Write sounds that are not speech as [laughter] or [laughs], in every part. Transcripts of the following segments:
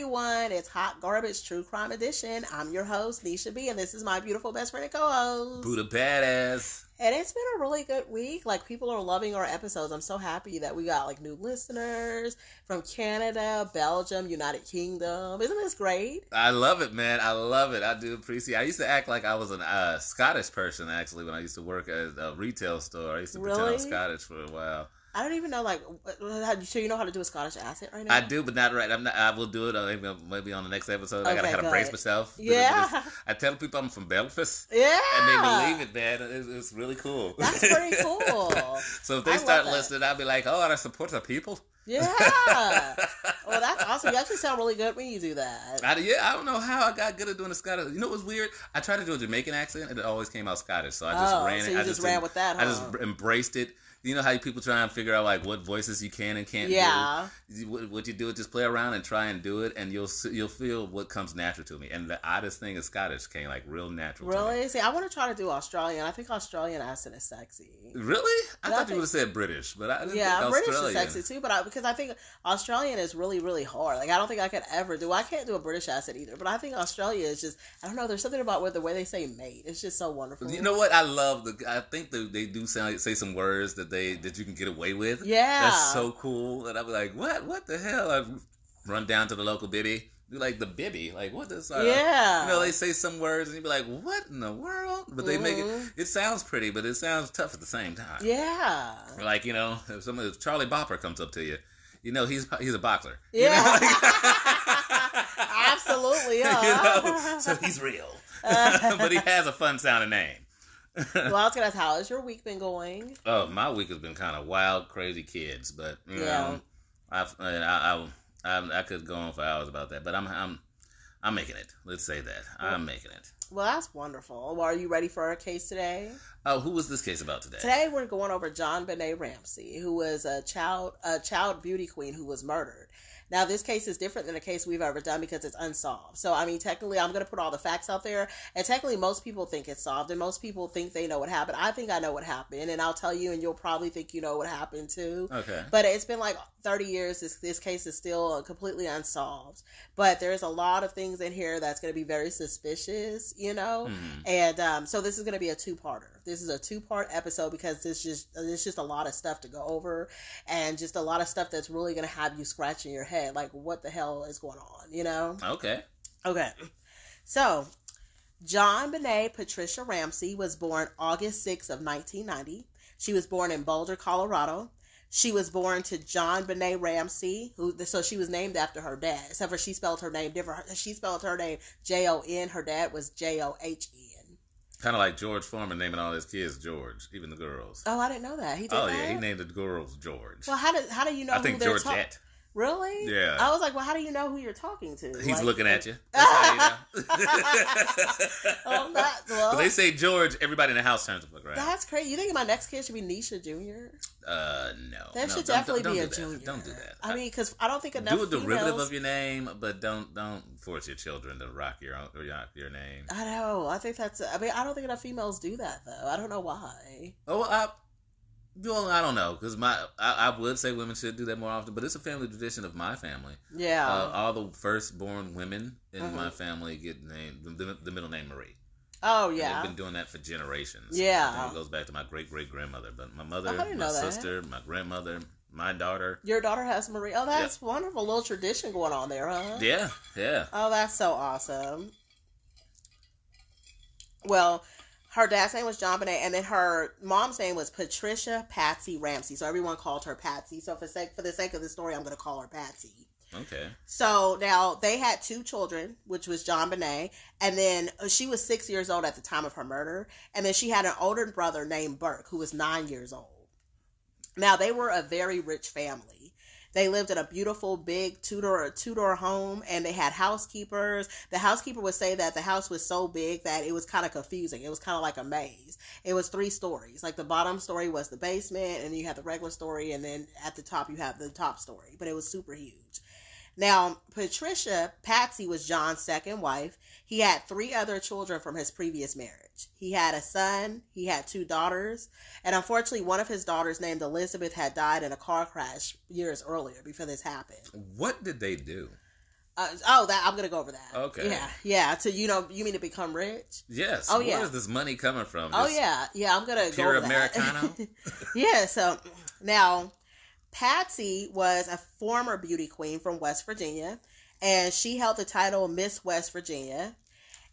everyone. It's Hot Garbage True Crime Edition. I'm your host, Nisha B, and this is my beautiful best friend and co host. Buddha Badass. And it's been a really good week. Like, people are loving our episodes. I'm so happy that we got, like, new listeners from Canada, Belgium, United Kingdom. Isn't this great? I love it, man. I love it. I do appreciate I used to act like I was a uh, Scottish person, actually, when I used to work at a retail store. I used to pretend I was Scottish for a while. I don't even know, like, how, so you know how to do a Scottish accent right now? I do, but not right. I'm not, I will do it uh, maybe, maybe on the next episode. I gotta kind of brace myself. Yeah. I tell people I'm from Belfast. Yeah. And they believe it, man. It's, it's really cool. That's pretty [laughs] cool. so if they love start listening, I'll be like, oh, I support the people. Yeah. [laughs] well, that's awesome. You actually sound really good when you do that. I, yeah, I don't know how I got good at doing the Scottish. You know what's weird? I tried to do a Jamaican accent, and it always came out Scottish. So I just oh, ran so it. you I just, just ran with that, huh? I just embraced it. You know how people try and figure out like what voices you can and can't yeah. do. What, what you do is just play around and try and do it, and you'll you'll feel what comes natural to me. And the oddest thing is Scottish came like real natural. To me. Really? See, I want to try to do Australian. I think Australian accent is sexy. Really? I I thought think- you would have said British, but I didn't Yeah, think British is sexy too, but I, because I think Australian is really, really hard. Like I don't think I could ever do. I can't do a British accent either, but I think Australia is just. I don't know. There's something about with the way they say "mate." It's just so wonderful. You know what? I love the. I think that they do sound, say some words that they that you can get away with. Yeah. That's so cool. And I'm like, what? What the hell? I run down to the local bibby. Do like the bibby. Like, what does. Uh, yeah. You know, they say some words and you be like, what in the world? But they make it. Mhm. It sounds pretty, but it sounds tough at the same time. Yeah. Like, you know, if somebody, if Charlie Bopper comes up to you, you know, he's he's a boxer. [laughs] You Yeah. know, like- [laughs] Absolutely. [laughs] you know, so he's real. but he has a fun sounding name. Well, I was gonna ask, how has your week been going? Oh, my week has been kind of wild, crazy kids, but you Yeah. know, I've, I, I, I, I could go on for hours about that, but I'm, I'm, I'm making it. Let's say that I'm making it. Well, that's wonderful. Well, are you ready for our case today? Oh, who was this case about today? Today we're going over Jon Benet Ramsey, who was a child a child beauty queen who was murdered. Now this case is different than a case we've ever done because it's unsolved. So I mean technically I'm gonna put all the facts out there and technically most people think it's solved and most people think they know what happened. I think I know what happened and I'll tell you and you'll probably think you know what happened too. Okay. But it's been like 30 years. This this case is still completely unsolved. But there's a lot of things in here that's going to be very suspicious, you know. Hmm. And um, so this is going to be a two parter. This is a two part episode because there's just there's just a lot of stuff to go over, and just a lot of stuff that's really going to have you scratching your head, like what the hell is going on, you know? Okay. Okay. So, Jon Benet Patricia Ramsey was born August 6th of 1990. She was born in Boulder, Colorado. She was born to John Benet Ramsey, who so she was named after her dad. Except for she spelled her name different. She spelled her name J O N. Her dad was J O H N. Kind of like George Foreman naming all his kids George, even the girls. Oh, I didn't know that. He did Oh that? yeah, he named the girls George. Well, how did how do you know I think they're Georgette. talking? Really? Yeah. I was like, well, how do you know who you're talking to? He's Like- looking at you. [laughs] That's how you know. Oh, [laughs] that- well- [laughs] they say George, everybody in the house turns to look around. That's crazy. You think my next kid should be Nisha Junior? Uh, no. There no, should don't- definitely don't be do a that. junior. Don't do that. I mean, because I don't think enough do a derivative females. of your name, but don't don't force your children to rock your own your name. I know. I think that's. I mean, I don't think enough females do that though. I don't know why. Oh, I. Well, I don't know because my I, I would say women should do that more often, but it's a family tradition of my family. Yeah. Uh, all the firstborn women in Mhm. my family get named the, the middle name Marie. oh And yeah. they've been doing that for generations. Yeah. It goes back to my great great grandmother, but my mother, Oh, my know that. sister, my grandmother, my daughter. Your daughter has Marie. Oh, that's wonderful. little tradition going on there, huh? Yeah, yeah. Oh, that's so awesome. Well, her dad's name was John Bonet, and then her mom's name was Patricia Patsy Ramsey. So everyone called her Patsy. So for sake for the sake of the story, I'm going to call her Patsy. Okay. So now they had two children, which was Jon Benet, and then uh, she was six years old at the time of her murder, and then she had an older brother named Burke who was nine years old. Now they were a very rich family. They lived in a beautiful big two door two door home, and they had housekeepers. The housekeeper would say that the house was so big that it was kind of confusing. It was kind of like a maze. It was three stories. Like the bottom story was the basement, and you had the regular story, and then at the top you have the top story. But it was super huge. Now, Patricia, Patsy was John's second wife. He had three other children from his previous marriage. He had a son, he had two daughters, and unfortunately, one of his daughters, named Elizabeth, had died in a car crash years earlier before this happened. What did they do? Uh, oh, that I'm gonna go over that. Okay. Yeah, yeah. So you know, you mean to become rich? Yes. Oh, Where yeah. is this money coming from? Oh yeah, yeah. I'm gonna pure go over. Americano? [laughs] yeah. So now, Patsy was a former beauty queen from West Virginia, and she held the title Miss West Virginia.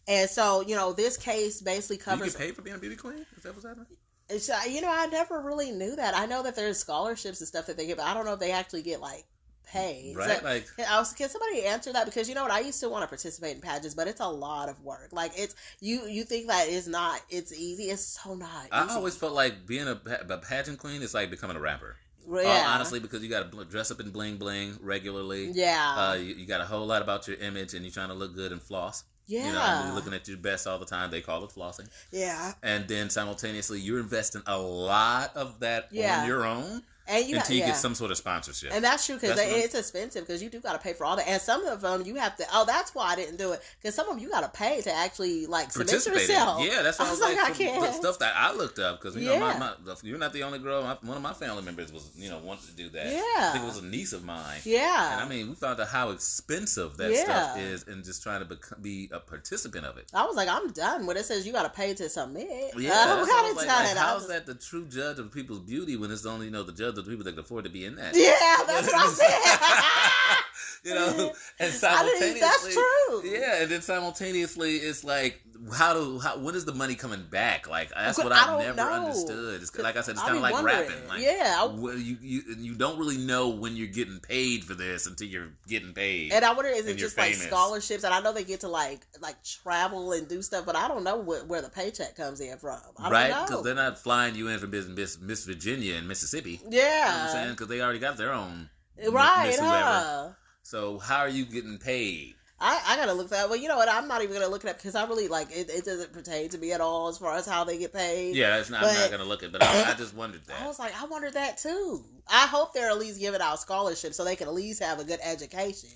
And so, you know, this case basically covers. You get paid for being a beauty queen? Is that what's happening? It's, uh, you know, I never really knew that. I know that there's scholarships and stuff that they get, but I don't know if they actually get like paid. Right? So- Like, [laughs] I was, can somebody answer that? Because you know what, I used to want to participate in pageants, but it's a lot of work. Like it's you, you think that it's not, it's easy. It's so not. I always felt like being a, a pageant queen is like becoming a rapper. Well, Uh, honestly, because you got to dress up in bling bling regularly. yeah, Uh, you, you got a whole lot about your image, and you're trying to look good and floss. yeah, You know, looking at your best all the time. They call it flossing. yeah, And then simultaneously, you're investing a lot of that Yeah. on your own and you, until you yeah. get some sort of sponsorship. And that's true because it's expensive because you do got to pay for all that. And some of them you have to. Oh, that's why I didn't do it because some of them you got to pay to actually like submit Participate in. yourself. Yeah, that's [laughs] what I was like. I can't. stuff that I looked up because you know my, my, you're not the only girl. My, one of my family members was you know wanted to do that. Yeah. I think it was a niece of mine. Yeah, And I mean, we found out how expensive that Yeah. stuff is, and just trying to be a participant of it. I was like, I'm done when it says you got to pay to submit. Yeah, I'm that's what I kind was of like, like, how's that the true judge of people's beauty when it's only you know the judge the people that can afford to be in that? Yeah, that's what I'm saying. [laughs] [laughs] you know, mm-hmm. and I didn't, that's simultaneously, true. yeah, and then simultaneously, it's like, how do how, when is the money coming back? Like that's what I I've never know. understood. It's, like I said, it's kind of like wondering. rapping. Like, yeah, I- you you you don't really know when you're getting paid for this until you're getting paid. and I wonder is it and just like scholarships? And I know they get to like like travel and do stuff, but I don't know where, where the paycheck comes in from. I right? Because they're not flying you in from Miss, Miss Miss Virginia and Mississippi. Yeah, You know what I'm saying? Because they already got their own. right, Miss whoever. huh? So how are you getting paid? I, I gotta look that. Well, you know what? I'm not even gonna look it up because I really like it. It doesn't pertain to me at all as far as how they get paid. Yeah, that's not, I'm not gonna look at, but I, I just wondered [coughs] that. I was like, I wondered that too. I hope they're at least giving out scholarships so they can at least have a good education.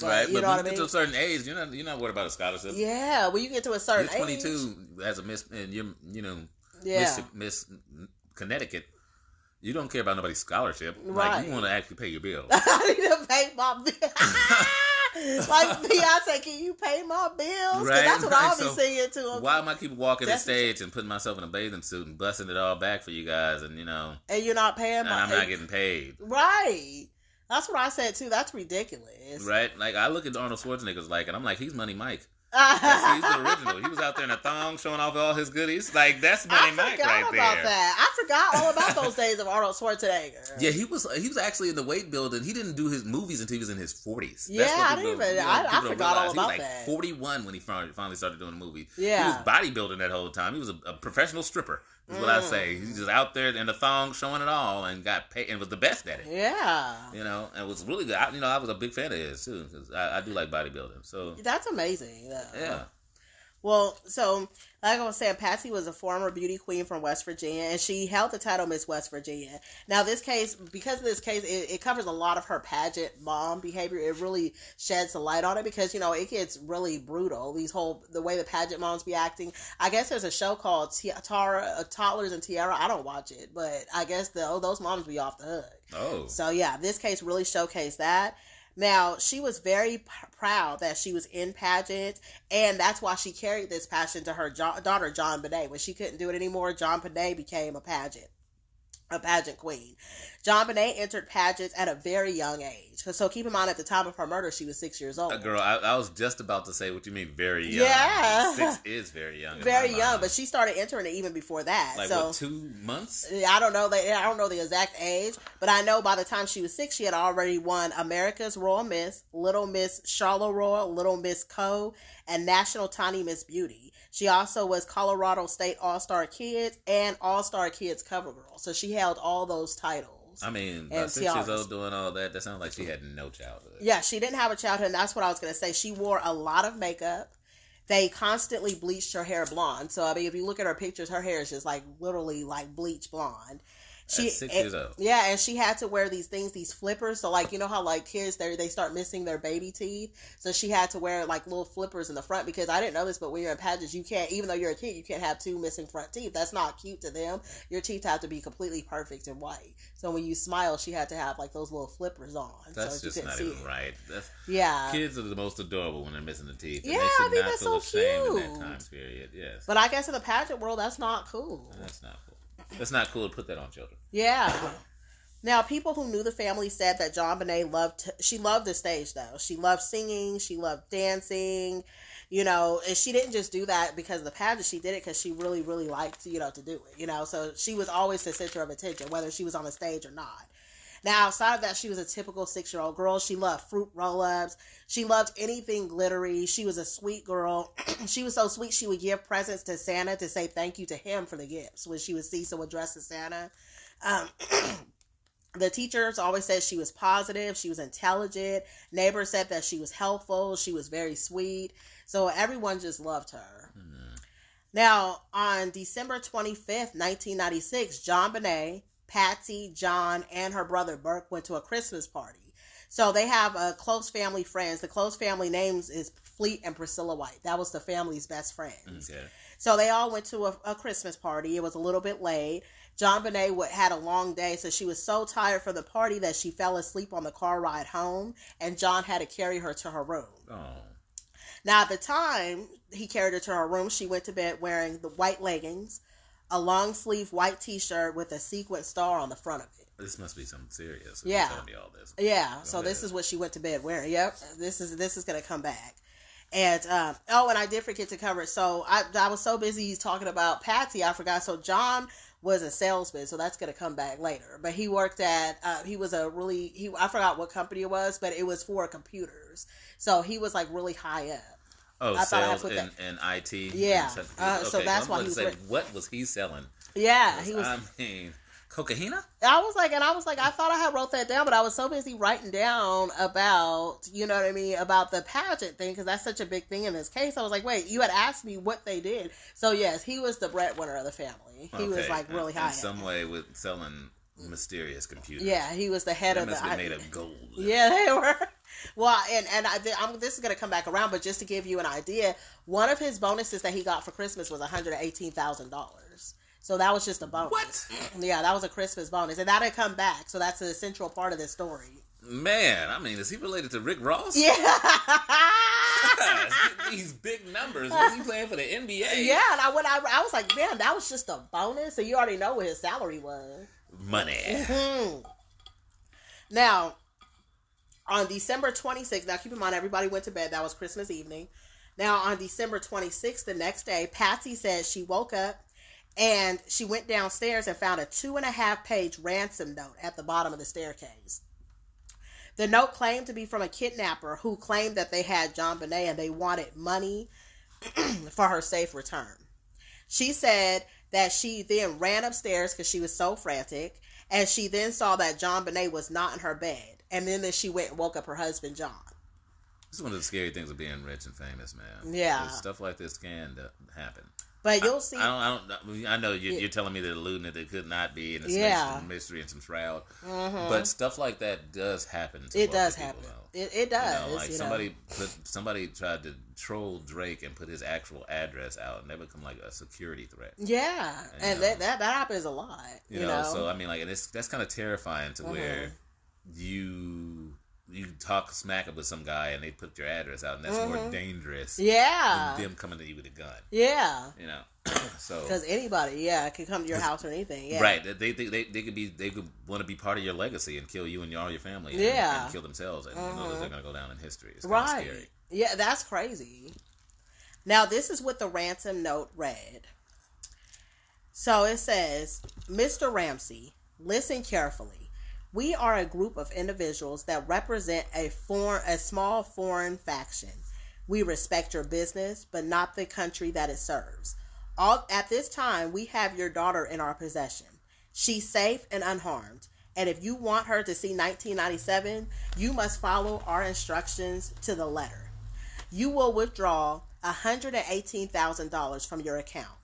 But, right, you but know when you I get to a certain age, you're not you're not worried about a scholarship. Yeah, when you get to a certain You're age, 22 as a miss, and you're you know yeah, Miss, Miss Connecticut. You don't care about nobody's scholarship. Like you want to actually pay your bills. [laughs] I need to pay my bill. [laughs] like Beyonce, can you pay my bills? Right, that's what right, I'll be so saying to him. Why am I keep walking the stage and putting myself in a bathing suit and busting it all back for you guys, and you know, And you're not paying and my. I'm not getting paid. right. That's what I said too. That's ridiculous. Right? Like I look at Arnold Schwarzenegger's like, and I'm like, he's Money Mike. He's the [laughs] original. He was out there in a thong showing off all his goodies. Like that's Money I Mike right about there. that. I forgot all about those days of Arnold Schwarzenegger. [laughs] Yeah, he was he was actually in the weight building. He didn't do his movies until he was in his forties. Yeah, I didn't even- I- I forgot all he was about like that. Forty one when he finally started doing the movie. Yeah. he was bodybuilding that whole time. He was a, a professional stripper. Is what I Mm. say. He's just out there in the thong showing it all and got paid and was the best at it. Yeah. You know, and was really good. I, you know, I was a big fan of his too because I, I do like bodybuilding. So That's amazing. though. yeah, Well, so like I was saying, Patsy was a former beauty queen from West Virginia, and she held the title Miss West Virginia. Now, this case, because of this case, it, it covers a lot of her pageant mom behavior. It really sheds a light on it because you know it gets really brutal. These whole the way the pageant moms be acting. I guess there's a show called Ti- Tara uh, Toddlers and Tiara. I don't watch it, but I guess the, oh, those moms be off the hook. oh, So yeah, this case really showcased that. Now she was very p- proud that she was in pageant, and that's why she carried this passion to her jo- daughter Jon Benet. When she couldn't do it anymore, Jon Benet became a pageant, a pageant queen. Jon Benet entered pageants at a very young age. So keep in mind, at the time of her murder, she was six years old. Uh, girl, I, I was just about to say what you mean very young. Yeah. six is very young. very young, mind. but she started entering it even before that. like so what two months? I don't know the I don't know the exact age, but I know by the time she was six, she had already won America's Royal Miss, Little Miss Charlotte Royal, Little Miss Co, and National Tiny Miss Beauty. She also was Colorado State All Star Kids and All Star Kids Cover Girl. So she held all those titles. I mean, And about six years old doing all that. That sounds like she had no childhood. Yeah, she didn't have a childhood. And that's what I was going to say. She wore a lot of makeup. They constantly bleached her hair blonde. So I mean, if you look at her pictures, her hair is just like literally like bleach blonde. She At six years old. Yeah, and she had to wear these things, these flippers. So like you know how like kids they they start missing their baby teeth. So she had to wear like little flippers in the front because I didn't know this, but when you're in pageants, you can't even though you're a kid, you can't have two missing front teeth. That's not cute to them. Your teeth have to be completely perfect and white. So when you smile, she had to have like those little flippers on. That's so you just see even it. right. That's, Yeah. kids are the most adorable when they're missing the teeth. and Yeah, they I should think not that's feel so ashamed in that cute. time period. Yes, But I guess in the pageant world, that's not cool. that's not cool. That's not cool to put that on children. Yeah. Now, people who knew the family said that Jon Benet loved. She loved the stage, though. She loved singing. She loved dancing. You know, and she didn't just do that because of the pageant. She did it because she really, really liked, you know, to do it. You know, so she was always the center of attention, whether she was on the stage or not. Now, outside of that, she was a typical six year old girl. She loved fruit roll ups. She loved anything glittery. She was a sweet girl. [clears throat] she was so sweet, she would give presents to Santa to say thank you to him for the gifts when she would see someone dressed as Santa. Um, [clears throat] the teachers always said she was positive, she was intelligent. Neighbors said that she was helpful, she was very sweet. So everyone just loved her. Mhm. Now, on December 25th, 1996, Jon Benet, Patsy, John, and her brother Burke went to a Christmas party. So they have a close family friends. The close family names is Fleet and Priscilla White. That was the family's best friends. Okay. So they all went to a, a Christmas party. It was a little bit late. Jon Benet had a long day, so she was so tired from the party that she fell asleep on the car ride home, and John had to carry her to her room. Oh. Now, at the time he carried her to her room, she went to bed wearing the white leggings, a long sleeve white t shirt with a sequin star on the front of it. This must be something serious. Yeah. Telling me all this. Yeah, Go so this is what she went to bed wearing. Yep, this is this is gonna come back. And um, oh, and I did forget to cover it. So I I was so busy talking about Patsy, I forgot. So John was a salesman, so that's gonna come back later. But he worked at uh, he was a really he I forgot what company it was, but it was for computers. So he was like really high up. Oh, I thought I sales and, and IT. Yeah. and Uh, so that's why he was say, what was he selling? Yeah, he was. I mean, cocaina. I was like, and I was like, I thought I had wrote that down, but I was so busy writing down about, you know what I mean, about the pageant thing because that's such a big thing in this case. I was like, wait, you had asked me what they did. So yes, he was the breadwinner of the family. He was like really high. In some way, with selling mysterious computers. Yeah, he was the head of the. must been made of gold. Yeah, they were. Well, and and I, I'm, this is going to come back around, but just to give you an idea, one of his bonuses that he got for Christmas was 118 thousand dollars. So that was just a bonus. What? [clears throat] Yeah, that was a Christmas bonus, and that had come back. So that's a central part of this story. Man, I mean, is he related to Rick Ross? Yeah. [laughs] [laughs] These big numbers. Was he playing for the NBA? yeah, and I went. I, I was like, man, that was just a bonus. So you already know what his salary was. Money. Mhm. Now, on December 26th, now keep in mind everybody went to bed. That was Christmas evening. Now, on December 26th, the next day, Patsy said she woke up and she went downstairs and found a two and a half page ransom note at the bottom of the staircase. The note claimed to be from a kidnapper who claimed that they had Jon Benet and they wanted money [clears throat] for her safe return. She said that she then ran upstairs because she was so frantic, and she then saw that Jon Benet was not in her bed. And then, then she went and woke up her husband, John. This is one of the scary things of being rich and famous, man. Yeah. Stuff like this can happen. But you'll see. I don't. I don't. I know you, you're telling me that alluding that it could not be, and it's Yeah. mystery and some shroud. Mhm. But stuff like that does happen. It does happen. It, it does. You know, like you know. somebody put somebody tried to troll Drake and put his actual address out, and that become like a security threat. Yeah, and Yeah. that, that that happens a lot. You, know, know, so I mean, like, and it's that's kind of terrifying to where Mhm. You you talk smack up with some guy and they put your address out, and that's more Mhm. dangerous yeah, than them coming to you with a gun. yeah. You know, [clears throat] so Because anybody, yeah, can come to your house or anything. Yeah. Right. They, they they they could be they could want to be part of your legacy and kill you and all your family. And, Yeah. And kill themselves and you know that they're gonna go down in history. It's kind of Right. scary. Yeah, that's crazy. Now, this is what the ransom note read. So it says, Mr. Ramsey, listen carefully. We are a group of individuals that represent a foreign, a small foreign faction. We respect your business, but not the country that it serves. All at this time, we have your daughter in our possession. She's safe and unharmed. And if you want her to see 1997, you must follow our instructions to the letter. You will withdraw $118,000 from your account.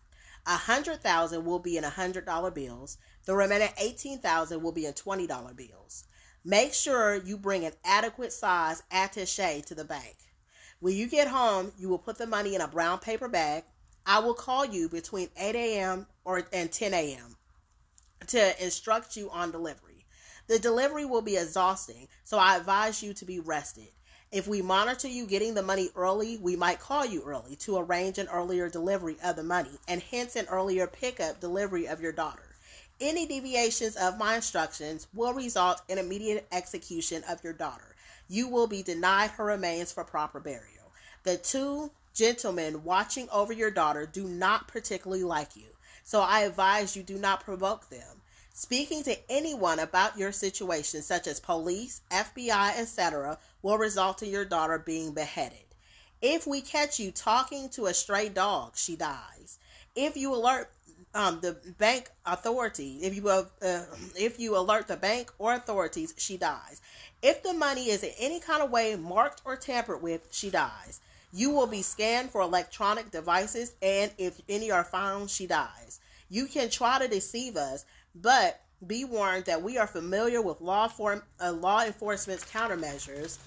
A hundred thousand will be in hundred dollar bills. The remaining eighteen thousand will be in twenty dollar bills. Make sure you bring an adequate size attache to the bank. When you get home, you will put the money in a brown paper bag. I will call you between 8 a.m. or and 10 a.m. to instruct you on delivery. The delivery will be exhausting, so I advise you to be rested. If we monitor you getting the money early, we might call you early to arrange an earlier delivery of the money and hence an earlier pickup delivery of your daughter. Any deviations of my instructions will result in immediate execution of your daughter. You will be denied her remains for proper burial. The two gentlemen watching over your daughter do not particularly like you, so I advise you do not provoke them. Speaking to anyone about your situation, such as police, FBI, etc., will result in your daughter being beheaded. If we catch you talking to a stray dog, she dies. If you alert um, the bank authority, if you uh, if you alert the bank or authorities, she dies. If the money is in any kind of way marked or tampered with, she dies. You will be scanned for electronic devices, and if any are found, she dies. You can try to deceive us, but be warned that we are familiar with law, form, uh, law enforcement's countermeasures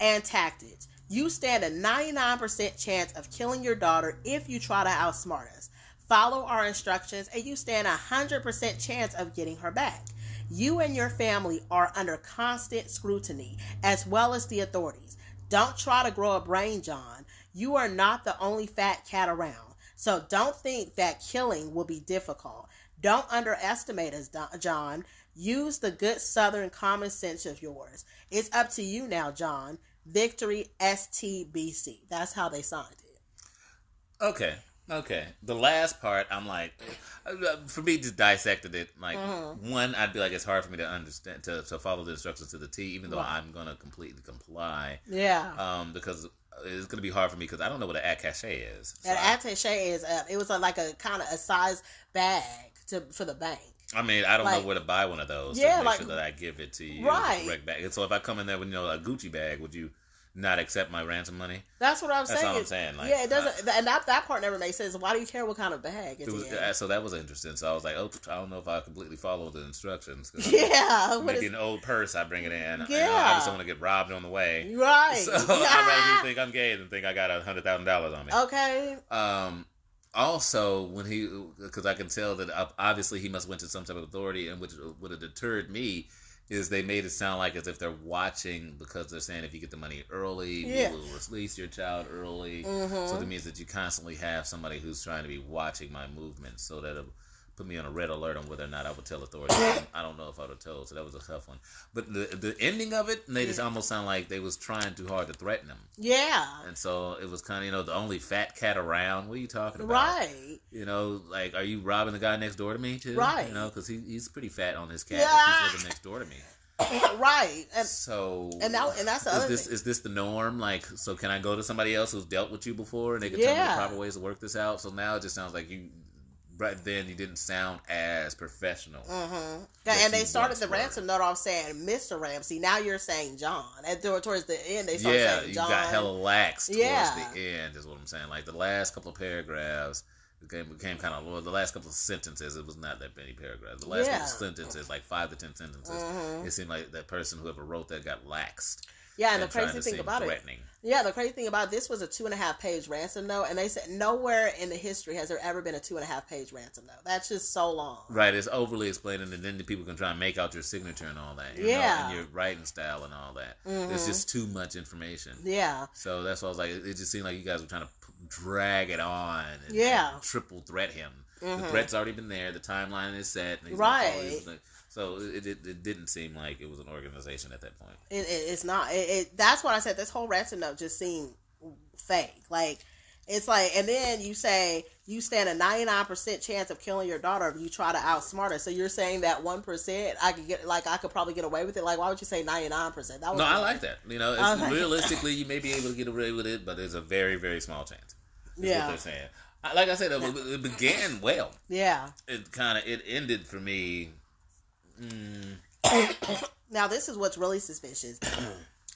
and tactics. You stand a 99% chance of killing your daughter if you try to outsmart us. Follow our instructions, and you stand a 100% chance of getting her back. You and your family are under constant scrutiny, as well as the authorities. Don't try to grow a brain, John. You are not the only fat cat around. So don't think that killing will be difficult. Don't underestimate us, John. Use the good southern common sense of yours. It's up to you now, John. Victory STBC. That's how they signed it. Okay. Okay. The last part, I'm like, uh, for me to dissected it, like, mm-hmm. one, I'd be like, it's hard for me to understand, to, to follow the instructions to the T, even though right. I'm going to completely comply. Yeah. Um, because it's going to be hard for me because I don't know what an attache is. So an attache is, a, it was a, like a kind of a size bag to for the bank. I mean, I don't like, know where to buy one of those. Yeah, to make like, sure that I give it to you. Right. Bag. And so if I come in there with you know a Gucci bag, would you not accept my ransom money. That's what I'm That's saying. That's all I'm saying. Like, yeah, it doesn't, uh, and that that part never makes sense. Why do you care what kind of bag? It's was, uh, so that was interesting. So I was like, oh, I don't know if I completely follow the instructions. Yeah, [laughs] maybe is, an old purse. I bring it in. Yeah, I just don't want to get robbed on the way. Right. [laughs] So yeah. I'd rather [laughs] think I'm gay than think I got a hundred thousand dollars on me. Okay. Um. Also, when he, because I can tell that obviously he must went to some type of authority, and which would have deterred me is they made it sound like as if they're watching because they're saying if you get the money early, yeah. we will release your child early. Mm-hmm. So that means that you constantly have somebody who's trying to be watching my movements so that put me on a red alert on whether or not I would tell authorities. I don't know if I would have told, so that was a tough one. But the the ending of it made it almost sound like they was trying too hard to threaten him. Yeah. And so it was kind of you know the only fat cat around. What are you talking about? Right. You know, like are you robbing the guy next door to me too? Right. You know, because he, he's pretty fat on his cat. Yeah. He's living next door to me. [laughs] right. And so and that, and that's the is other this thing. is this the norm? Like, so can I go to somebody else who's dealt with you before and they can yeah. tell me the proper ways to work this out? So now it just sounds like you right then you didn't sound as professional. Mm-hmm. And they started the ransom note off saying Mr. Ramsey. Now you're saying John. And towards the end, they started yeah, saying John. you got hella lax towards yeah. the end. Is what I'm saying. Like the last couple of paragraphs. Became, became kind of well, the last couple of sentences. It was not that many paragraphs. The last yeah. couple of sentences, like five to ten sentences, mm-hmm. it seemed like that person whoever wrote that got laxed. Yeah, and, and the crazy thing about it, yeah, the crazy thing about this was a two and a half page ransom note, and they said nowhere in the history has there ever been a two and a half page ransom note. That's just so long. Right, it's overly explaining, and then the people can try and make out your signature and all that. yeah, know, and your writing style and all that. Mm-hmm. It's just too much information. Yeah. So that's why I was like, it just seemed like you guys were trying to drag it on. And, yeah. And triple threat him. Mm-hmm. The threat's already been there. The timeline is set. right. So it, it, it, didn't seem like it was an organization at that point. It, it's not. It, that's what I said. This whole ransom note just seemed fake. Like it's like, and then you say you stand a ninety nine percent chance of killing your daughter if you try to outsmart her. So you're saying that one percent, I could get, like, I could probably get away with it. Like, why would you say ninety nine percent? No, I like that. You know, okay. realistically, you may be able to get away with it, but there's a very, very small chance. yeah, what they're saying. Like I said, it began well. Yeah, it kind of it ended for me Mm. now this is what's really suspicious.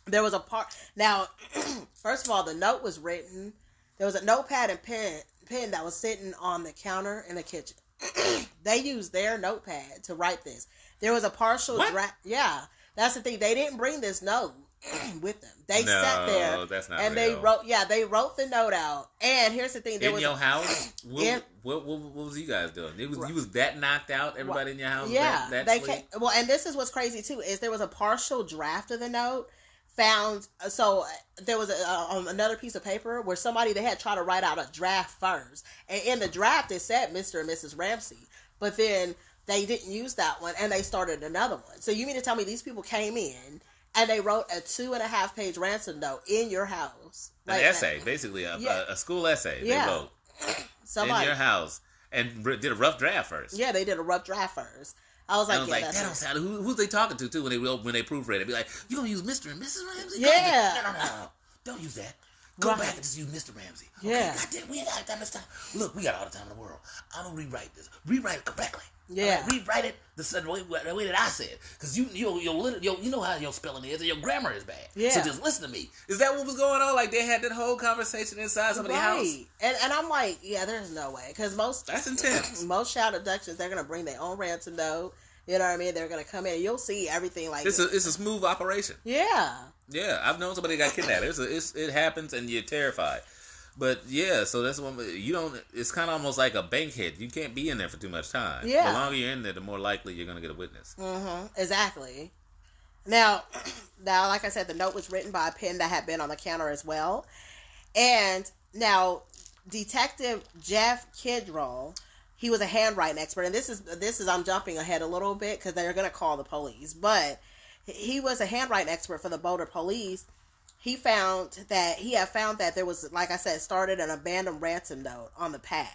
there was a part. Now, [clears throat] first of all, the note was written there was a notepad and pen pen that was sitting on the counter in the kitchen. [clears throat] they used their notepad to write this. There was a partial draft. Yeah, that's the thing. They didn't bring this note [clears throat] with them. They no, sat there that's not and real. they wrote. Yeah, they wrote the note out. And here's the thing: there in was your house. [clears throat] What, In- what, what, what was you guys doing? It was Right. you was that knocked out. Everybody in your house. yeah, that, that they sleep? ca- well, and this is what's crazy too is there was a partial draft of the note found. So uh, there was a, uh, another piece of paper where somebody they had tried to write out a draft first, and in the draft it said Mr. and Mrs. Ramsey, but then they didn't use that one and they started another one. So you mean to tell me these people came in and they wrote a two and a half page ransom note in your house? an Like, essay, basically a, Yeah. a, a school essay. Yeah. They wrote [clears throat] Somebody, in your house and did a rough draft first. yeah, they did a rough draft first. I was like, I was yeah, like, that's that don't sound. Who, who's they talking to too when they when they proofread it? Be like, you gonna use Mr. and Mrs. Ramsey? Yeah. no, no, no. Don't use that. Go Right. back and just use Mr. Ramsey. Yeah. Okay, goddamn, we ain't got that much time. Look, we got all the time in the world. I'm gonna rewrite this. Rewrite it correctly. Yeah. All right, rewrite it the same way, the way that I said. Because you, you, your, lit- your, you know how your spelling is, and your grammar is bad. Yeah. So just listen to me. Is that what was going on? Like they had that whole conversation inside somebody's house. And and I'm like, yeah, there's no way because most That's intense. [laughs] most child abductions they're gonna bring their own ransom note. You know what I mean? They're gonna come in. You'll see everything like It's a, it's a smooth operation. yeah, Yeah, I've known somebody got kidnapped. It's, a, it's it happens, and you're terrified. But yeah, so that's one. You don't. It's kind of almost like a bank hit. You can't be in there for too much time. Yeah. The longer you're in there, the more likely you're gonna get a witness. mm-hmm, exactly. Now, [clears throat] now, like I said, the note was written by a pen that had been on the counter as well. And now, Detective Jeff Kidroll, he was a handwriting expert, and this is this is I'm jumping ahead a little bit because they're gonna call the police, but he was a handwriting expert for the Boulder police. He found that he had found that there was, like I said, started an abandoned ransom note on the pad.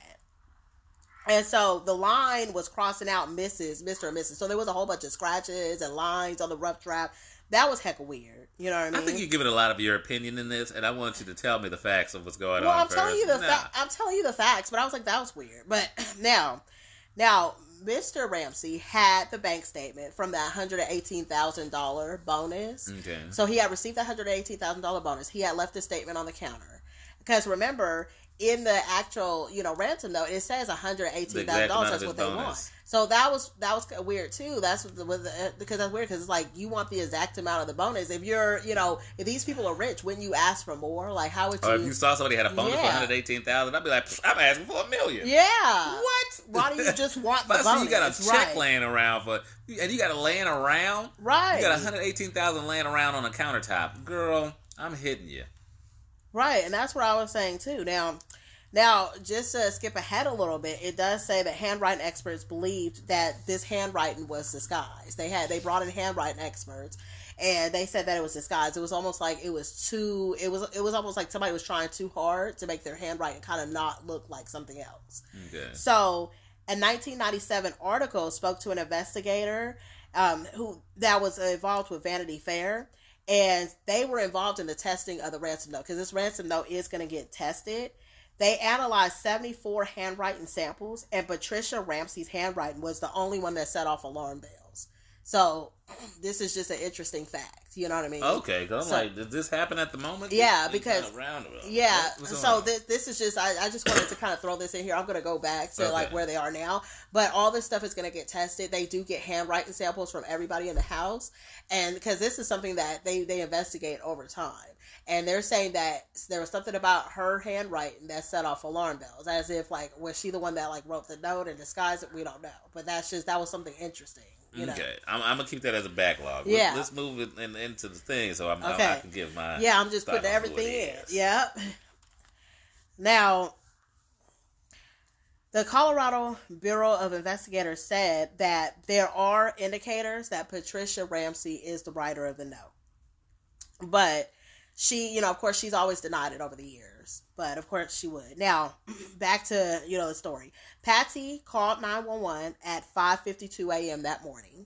And so the line was crossing out Mrs. Mr. and Mrs. So there was a whole bunch of scratches and lines on the rough draft. That was hecka weird. You know what I mean? I think you're giving a lot of your opinion in this, and I want you to tell me the facts of what's going well, on. Well, I'm telling you the first. fa- I'm telling you the facts, but I was like, that was weird. But [clears throat] now, now, Mr. Ramsey had the bank statement from that hundred and eighteen thousand dollar bonus. Okay. So he had received the hundred eighteen thousand dollar bonus. He had left the statement on the counter because remember, in the actual you know ransom note, it says one hundred eighteen thousand dollars. That's what they want. So that was that was weird too. That's what the, with the, because that's weird because it's like you want the exact amount of the bonus. If you're you know if these people are rich, wouldn't you ask for more? Like how would you? Or if you saw somebody had a bonus for 118000 I'd be like, I'm asking for a million. yeah. What? Why do you [laughs] just want the But bonus? you got a check right. laying around for, and you got a laying around. right. You got 118000 laying around on a countertop. Girl, I'm hitting you. Right, and that's what I was saying too. Now, now just to skip ahead a little bit, it does say that handwriting experts believed that this handwriting was disguised. They had they brought in handwriting experts, and they said that it was disguised. It was almost like it was too. It was it was almost like somebody was trying too hard to make their handwriting kind of not look like something else. Okay. So, a 1997 article spoke to an investigator um, who that was involved with Vanity Fair, and they were involved in the testing of the ransom note because this ransom note is going to get tested. They analyzed 74 handwriting samples, and Patricia Ramsey's handwriting was the only one that set off alarm bells. So, [clears throat] this is just an interesting fact. You know what I mean? Okay, because I'm like, did this happen at the moment? Yeah, you because- kinda. Yeah. What- So this this is just I, I just wanted to kind of throw this in here. I'm gonna go back to Okay. like where they are now, but all this stuff is gonna get tested. They do get handwriting samples from everybody in the house, and because this is something that they they investigate over time, and they're saying that there was something about her handwriting that set off alarm bells, as if like was she the one that like wrote the note and disguised it? We don't know, but that's just that was something interesting. You know? okay, I'm, I'm gonna keep that as a backlog. Yeah. Let's, move it in, into the thing so I'm, Okay. I, I can give my Yeah, I'm just putting everything in. is. Yep. Now, the Colorado Bureau of Investigators said that there are indicators that Patricia Ramsey is the writer of the note. But she, you know, of course, she's always denied it over the years. But of course, she would. Now, [clears throat] back to you know the story. Patsy called nine one one at five fifty two a.m. that morning.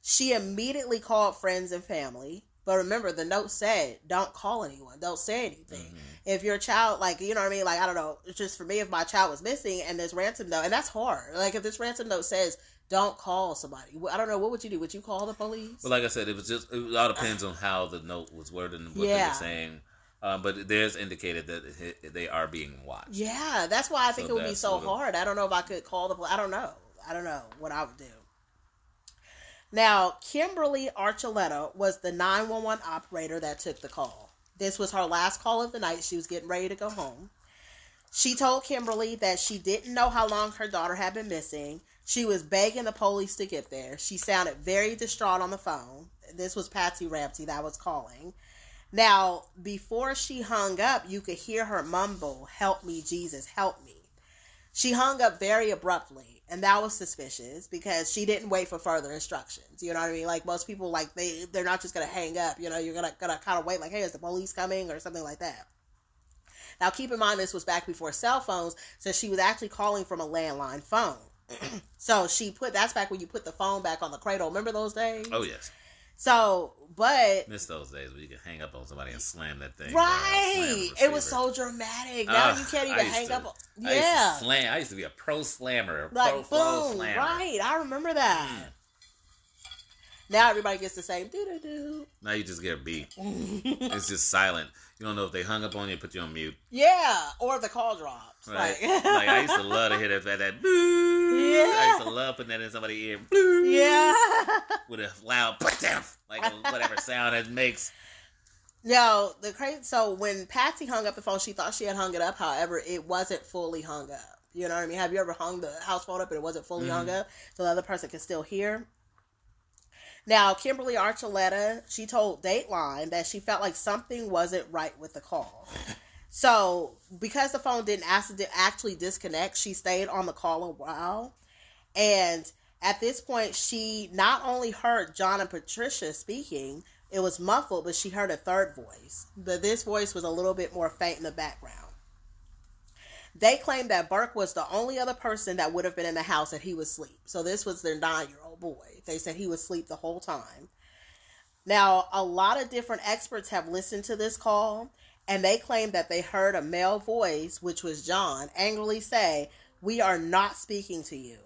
She immediately called friends and family. But remember, the note said, "Don't call anyone. Don't say anything." Mhm. If your child, like you know what I mean, like I don't know, just for me, if my child was missing and this ransom note, and that's hard. Like if this ransom note says, "Don't call somebody," I don't know, what would you do? Would you call the police? But like I said, it was just it all depends on how the note was worded and what they were saying. Um, but there's indicated that they are being watched. Yeah, that's why I think So it would be so hard. I don't know if I could call the. I don't know. I don't know what I would do. Now, Kimberly Archuleta was the 911 operator that took the call. This was her last call of the night. She was getting ready to go home. She told Kimberly that she didn't know how long her daughter had been missing. She was begging the police to get there. She sounded very distraught on the phone. This was Patsy Ramsey that was calling. Now, before she hung up, you could hear her mumble, Help me, Jesus, help me. She hung up very abruptly, and that was suspicious because she didn't wait for further instructions. You know what I mean? Like most people, like they they're not just gonna hang up. You know, you're gonna gonna kind of wait, like, hey, is the police coming or something like that. Now, keep in mind this was back before cell phones, so she was actually calling from a landline phone. So she put that's back when you put the phone back on the cradle. Remember those days? Oh yes, So, but miss those days where you could hang up on somebody and slam that thing. right, it was so dramatic. Now Ugh, you can't even hang to- up. on- I Yeah, to slam. I used to be a pro slammer, a pro like flow boom, slammer. right. I remember that. Mm. Now everybody gets the same doo doo Now you just get a beat. [laughs] It's just silent. You don't know if they hung up on you, put you on mute. yeah, or if the call drops. Right. Like, [laughs] like I used to love to hear that that, that boo. Yeah. I used to love putting that in somebody's ear. Boo. yeah. [laughs] With a loud like whatever sound it makes. No, the crazy. So when Patsy hung up the phone, she thought she had hung it up. However, it wasn't fully hung up. You know what I mean? Have you ever hung the house phone up and it wasn't fully hung Mhm. up, so the other person can still hear? Now, Kimberly Archuleta, she told Dateline that she felt like something wasn't right with the call. [laughs] So, because the phone didn't actually disconnect, she stayed on the call a while. And at this point, she not only heard John and Patricia speaking, it was muffled, but she heard a third voice. But this voice was a little bit more faint in the background. They claimed that Burke was the only other person that would have been in the house and he was asleep. So this was their nine year old boy. They said he was asleep the whole time. Now, a lot of different experts have listened to this call and they claim that they heard a male voice, which was John, angrily say, We are not speaking to you.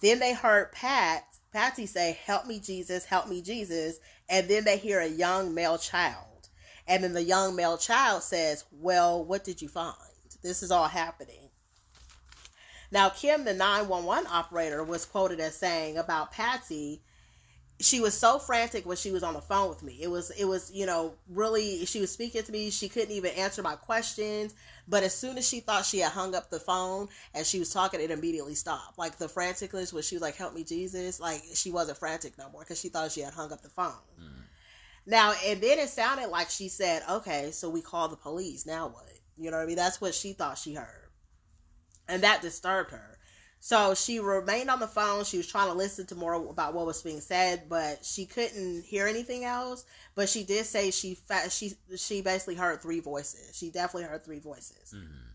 Then they heard Pat, Patsy say, Help me, Jesus, help me, Jesus. And then they hear a young male child. And then the young male child says, Well, what did you find? This is all happening. Now, Kim, the 911 operator, was quoted as saying about Patsy, she was so frantic when she was on the phone with me. It was, it was, you know, really, she was speaking to me. She couldn't even answer my questions. But as soon as she thought she had hung up the phone and she was talking, it immediately stopped. Like the franticness when she was like, "Help me, Jesus!" Like she wasn't frantic no more because she thought she had hung up the phone. Mm. Now, and then it sounded like she said, "Okay, so we call the police. Now what?" You know what I mean? That's what she thought she heard, and that disturbed her. So she remained on the phone. She was trying to listen to more about what was being said, but she couldn't hear anything else. But she did say she fa- she she basically heard three voices. She definitely heard three voices. Mhm.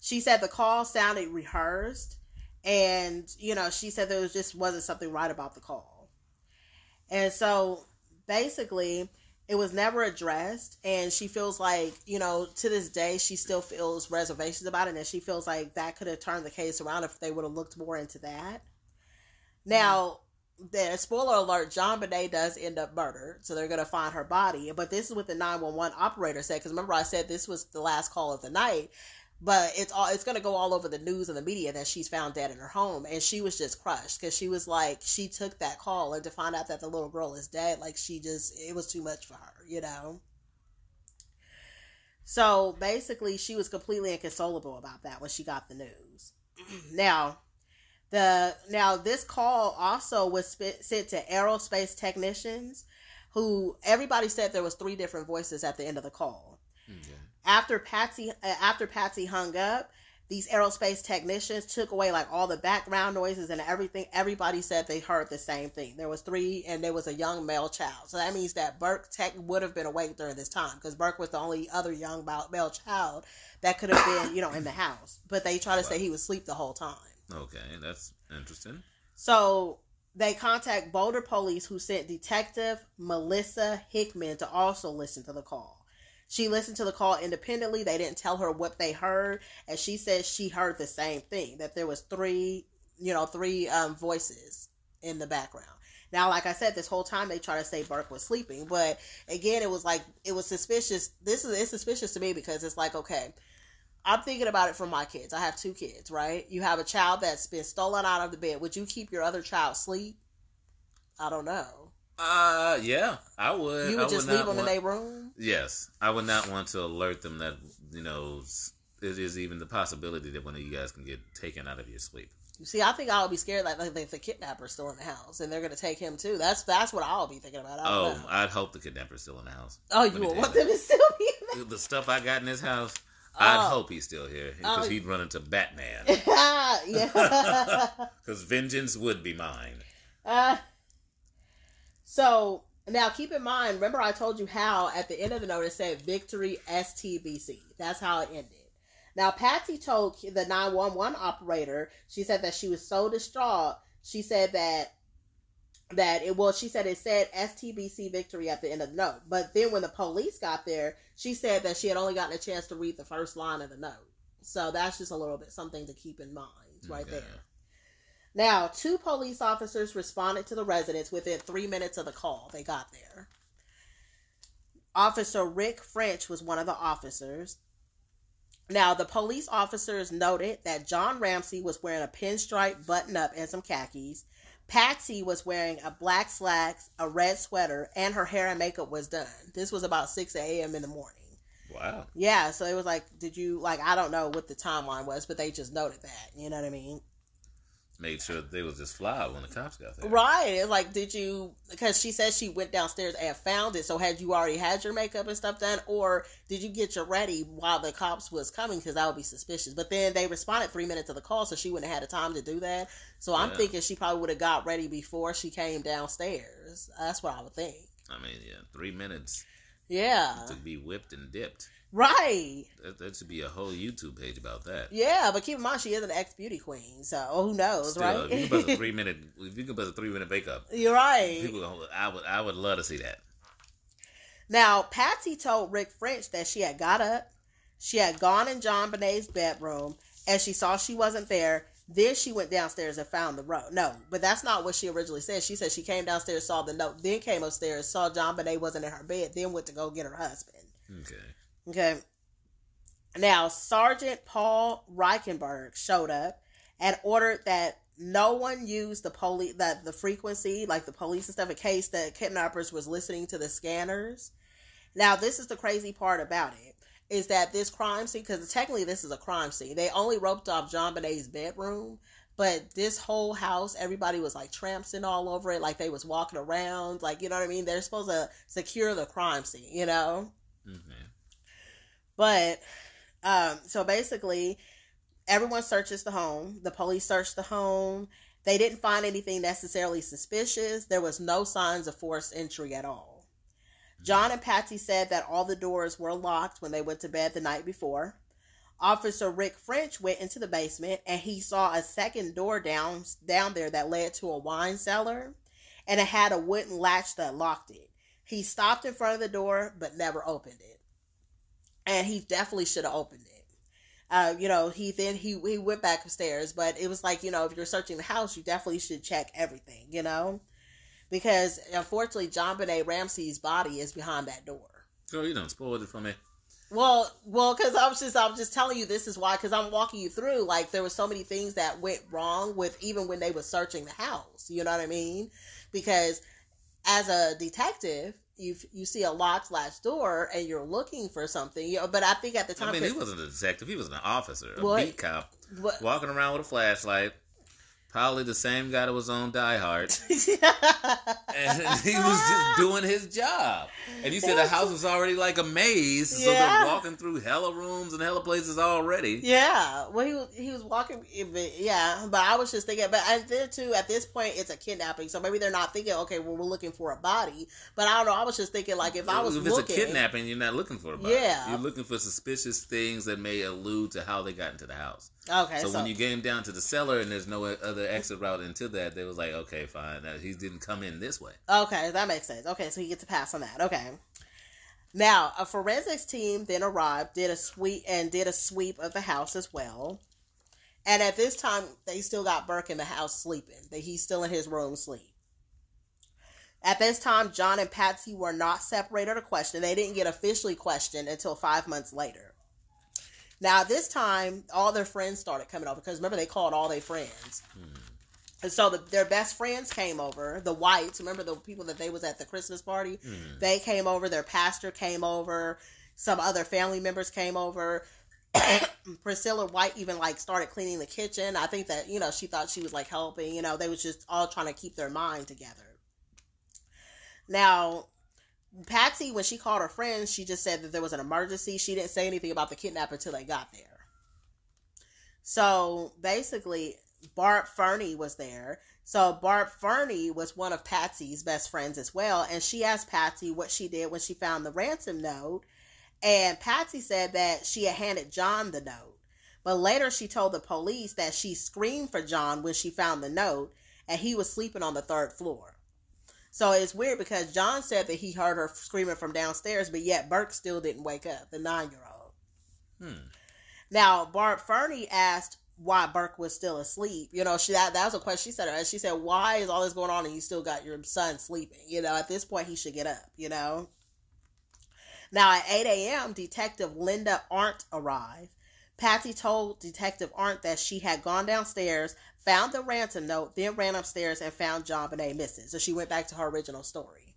She said the call sounded rehearsed, and you know she said there was just wasn't something right about the call, and so basically it was never addressed and she feels like you know to this day she still feels reservations about it and she feels like that could have turned the case around if they would have looked more into that. Now the spoiler alert Jon Benet does end up murdered so they're going to find her body but this is what the 911 operator said because remember i said this was the last call of the night but it's all it's going to go all over the news and the media that she's found dead in her home. And she was just crushed because she was like she took that call and to find out that the little girl is dead like she just it was too much for her you know? So basically she was completely inconsolable about that when she got the news. [clears throat] Now the now this call also was sp- sent to aerospace technicians who everybody said there was three different voices at the end of the call. Hmm, okay. After Patsy uh, after Patsy hung up, these aerospace technicians took away like all the background noises and everything. Everybody said they heard the same thing. There was three, and there was a young male child. So that means that Burke tech would have been awake during this time because Burke was the only other young male male child that could have been, you know, in the house. But they try to say he was asleep the whole time. Okay, that's interesting. So they contact Boulder police, who sent Detective Melissa Hickman to also listen to the call. She listened to the call independently. They didn't tell her what they heard, and she said she heard the same thing. That there was three, you know, three um, voices in the background. Now, like I said, this whole time they try to say Burke was sleeping, but again, it was like it was suspicious. This is it's suspicious to me because it's like okay, I'm thinking about it for my kids. I have two kids, right? You have a child that's been stolen out of the bed. Would you keep your other child asleep? I don't know. Uh, yeah, I would. You would I just not leave them want- in their room. Yes, I would not want to alert them that you know it is even the possibility that one of you guys can get taken out of your sleep. You see, I think I'll be scared like, like the kidnapper's still in the house and they're gonna take him too. That's that's what I'll be thinking about. Oh, know. I'd hope the kidnapper's still in the house. oh, you would want them to still be in there? [laughs] The stuff I got in this house, I'd Oh. hope he's still here because Oh. he'd run into Batman. [laughs] yeah. [laughs] Because vengeance would be mine. Uh, so now keep in mind, remember I told you how at the end of the note it said victory STBC. That's how it ended. Now Patsy told the 911 operator, she said that she was so distraught. She said that that it well, she said it said STBC victory at the end of the note. But then when the police got there, she said that she had only gotten a chance to read the first line of the note. So that's just a little bit something to keep in mind right Okay. there. Now, two police officers responded to the residents within three minutes of the call. They got there. Officer Rick French was one of the officers. Now, the police officers noted that John Ramsey was wearing a pinstripe button up and some khakis. Patsy was wearing a black slacks, a red sweater, and her hair and makeup was done. This was about 6 a.m. in the morning. Wow. Yeah, so it was like, did you, like, I don't know what the timeline was, but they just noted that. You know what I mean? Made sure they was just fly when the cops got there. Right. It's like, did you? Because she said she went downstairs and found it. So had you already had your makeup and stuff done, or did you get your ready while the cops was coming? Because that would be suspicious. But then they responded three minutes of the call, so she wouldn't have had the time to do that. So I'm thinking she probably would have got ready before she came downstairs. That's what I would think. I mean, yeah, three minutes Yeah. to be whipped and dipped. Right. That, that should be a whole YouTube page about that. Yeah, but keep in mind she is an ex beauty queen, so oh, who knows, Still, [laughs] right? if you can bust a three minute, if you can bust a three minute makeup, You're right. people, I would, I would love to see that. Now, Patsy told Rick French that she had got up, she had gone in Jon Benet's bedroom, and she saw she wasn't there. Then she went downstairs and found the note. No, but that's not what she originally said. She said she came downstairs, saw the note, then came upstairs, saw Jon Benet wasn't in her bed, then went to go get her husband. Okay. Okay. Now, Sergeant Paul Reichenbach showed up and ordered that no one use the police that the frequency, like the police and stuff, in case the kidnappers was listening to the scanners. Now, this is the crazy part about it is that this crime scene, because technically this is a crime scene, they only roped off Jon Benet's bedroom, but this whole house, everybody was like tramping all over it, like they was walking around, like you know what I mean. They're supposed to secure the crime scene, you know. Okay. But um, so basically, everyone searches the home. The police searched the home. They didn't find anything necessarily suspicious. There was no signs of forced entry at all. John and Patsy said that all the doors were locked when they went to bed the night before. Officer Rick French went into the basement and he saw a second door down down there that led to a wine cellar, and it had a wooden latch that locked it. He stopped in front of the door but never opened it and he definitely should have opened it. Uh, you know, he then he he went back upstairs, but it was like you know, if you're searching the house, you definitely should check everything, you know, because unfortunately, Jon Benet Ramsey's body is behind that door. Girl, you don't spoil it for me. Well, well, because I was just I was just telling you this is why because I'm walking you through like there were so many things that went wrong with even when they were searching the house. You know what I mean? Because as a detective, you you see a locked latch door and you're looking for something. You know, but I think at the time, I mean, he wasn't a detective. He was an officer, a What? beat cop, what- walking around with a flashlight. Probably the same guy that was on Die Hard. [laughs] And he was just doing his job. And you said the house was already like a maze, so they're walking through hella rooms and hella places already. Yeah, well, he was he was walking, yeah. But I was just thinking, but and then too, at this point, it's a kidnapping, so maybe they're not thinking, okay, well, we're looking for a body. But I don't know. I was just thinking, like, if I was if looking, it's a kidnapping, you're not looking for a body. Yeah. You're looking for suspicious things that may allude to how they got into the house. okay, so, so, when you came down to the cellar and there's no other exit route into that, they was like, okay, fine. Now, he didn't come in this way. okay, that makes sense. Okay, so he gets a pass on that. Okay. Now, a forensics team then arrived, did a sweep and did a sweep of the house as well. And at this time, they still got Burke in the house sleeping. That he's still in his room sleep. At this time, John and Patsy were not separated or questioned. They didn't get officially questioned until five months later. Now, this time, all their friends started coming over because remember, they called all their friends. Hmm. And so the, their best friends came over. The whites, remember the people that they was at the Christmas party? Hmm. They came over. Their pastor came over. Some other family members came over. [coughs] Priscilla White even like started cleaning the kitchen. I think that you know she thought she was like helping. You know they was just all trying to keep their mind together. Now, Patsy when she called her friends, she just said that there was an emergency. She didn't say anything about the kidnap until they got there. So basically, Barb Fernie was there. So Barb Fernie was one of Patsy's best friends as well, and she asked Patsy what she did when she found the ransom note, and Patsy said that she had handed John the note. But later she told the police that she screamed for John when she found the note, and he was sleeping on the third floor. So it's weird because John said that he heard her screaming from downstairs, but yet Burke still didn't wake up, the nine year old. Hmm. Now, Barb Fernie asked why Burke was still asleep. You know, she that, that was a question she said. She said, "Why is all this going on and you still got your son sleeping? You know, at this point he should get up. You know." Now at eight a.m., Detective Linda Arndt arrived. Patsy told Detective Arndt that she had gone downstairs, found the ransom note, then ran upstairs and found Jon Benet missing. So she went back to her original story.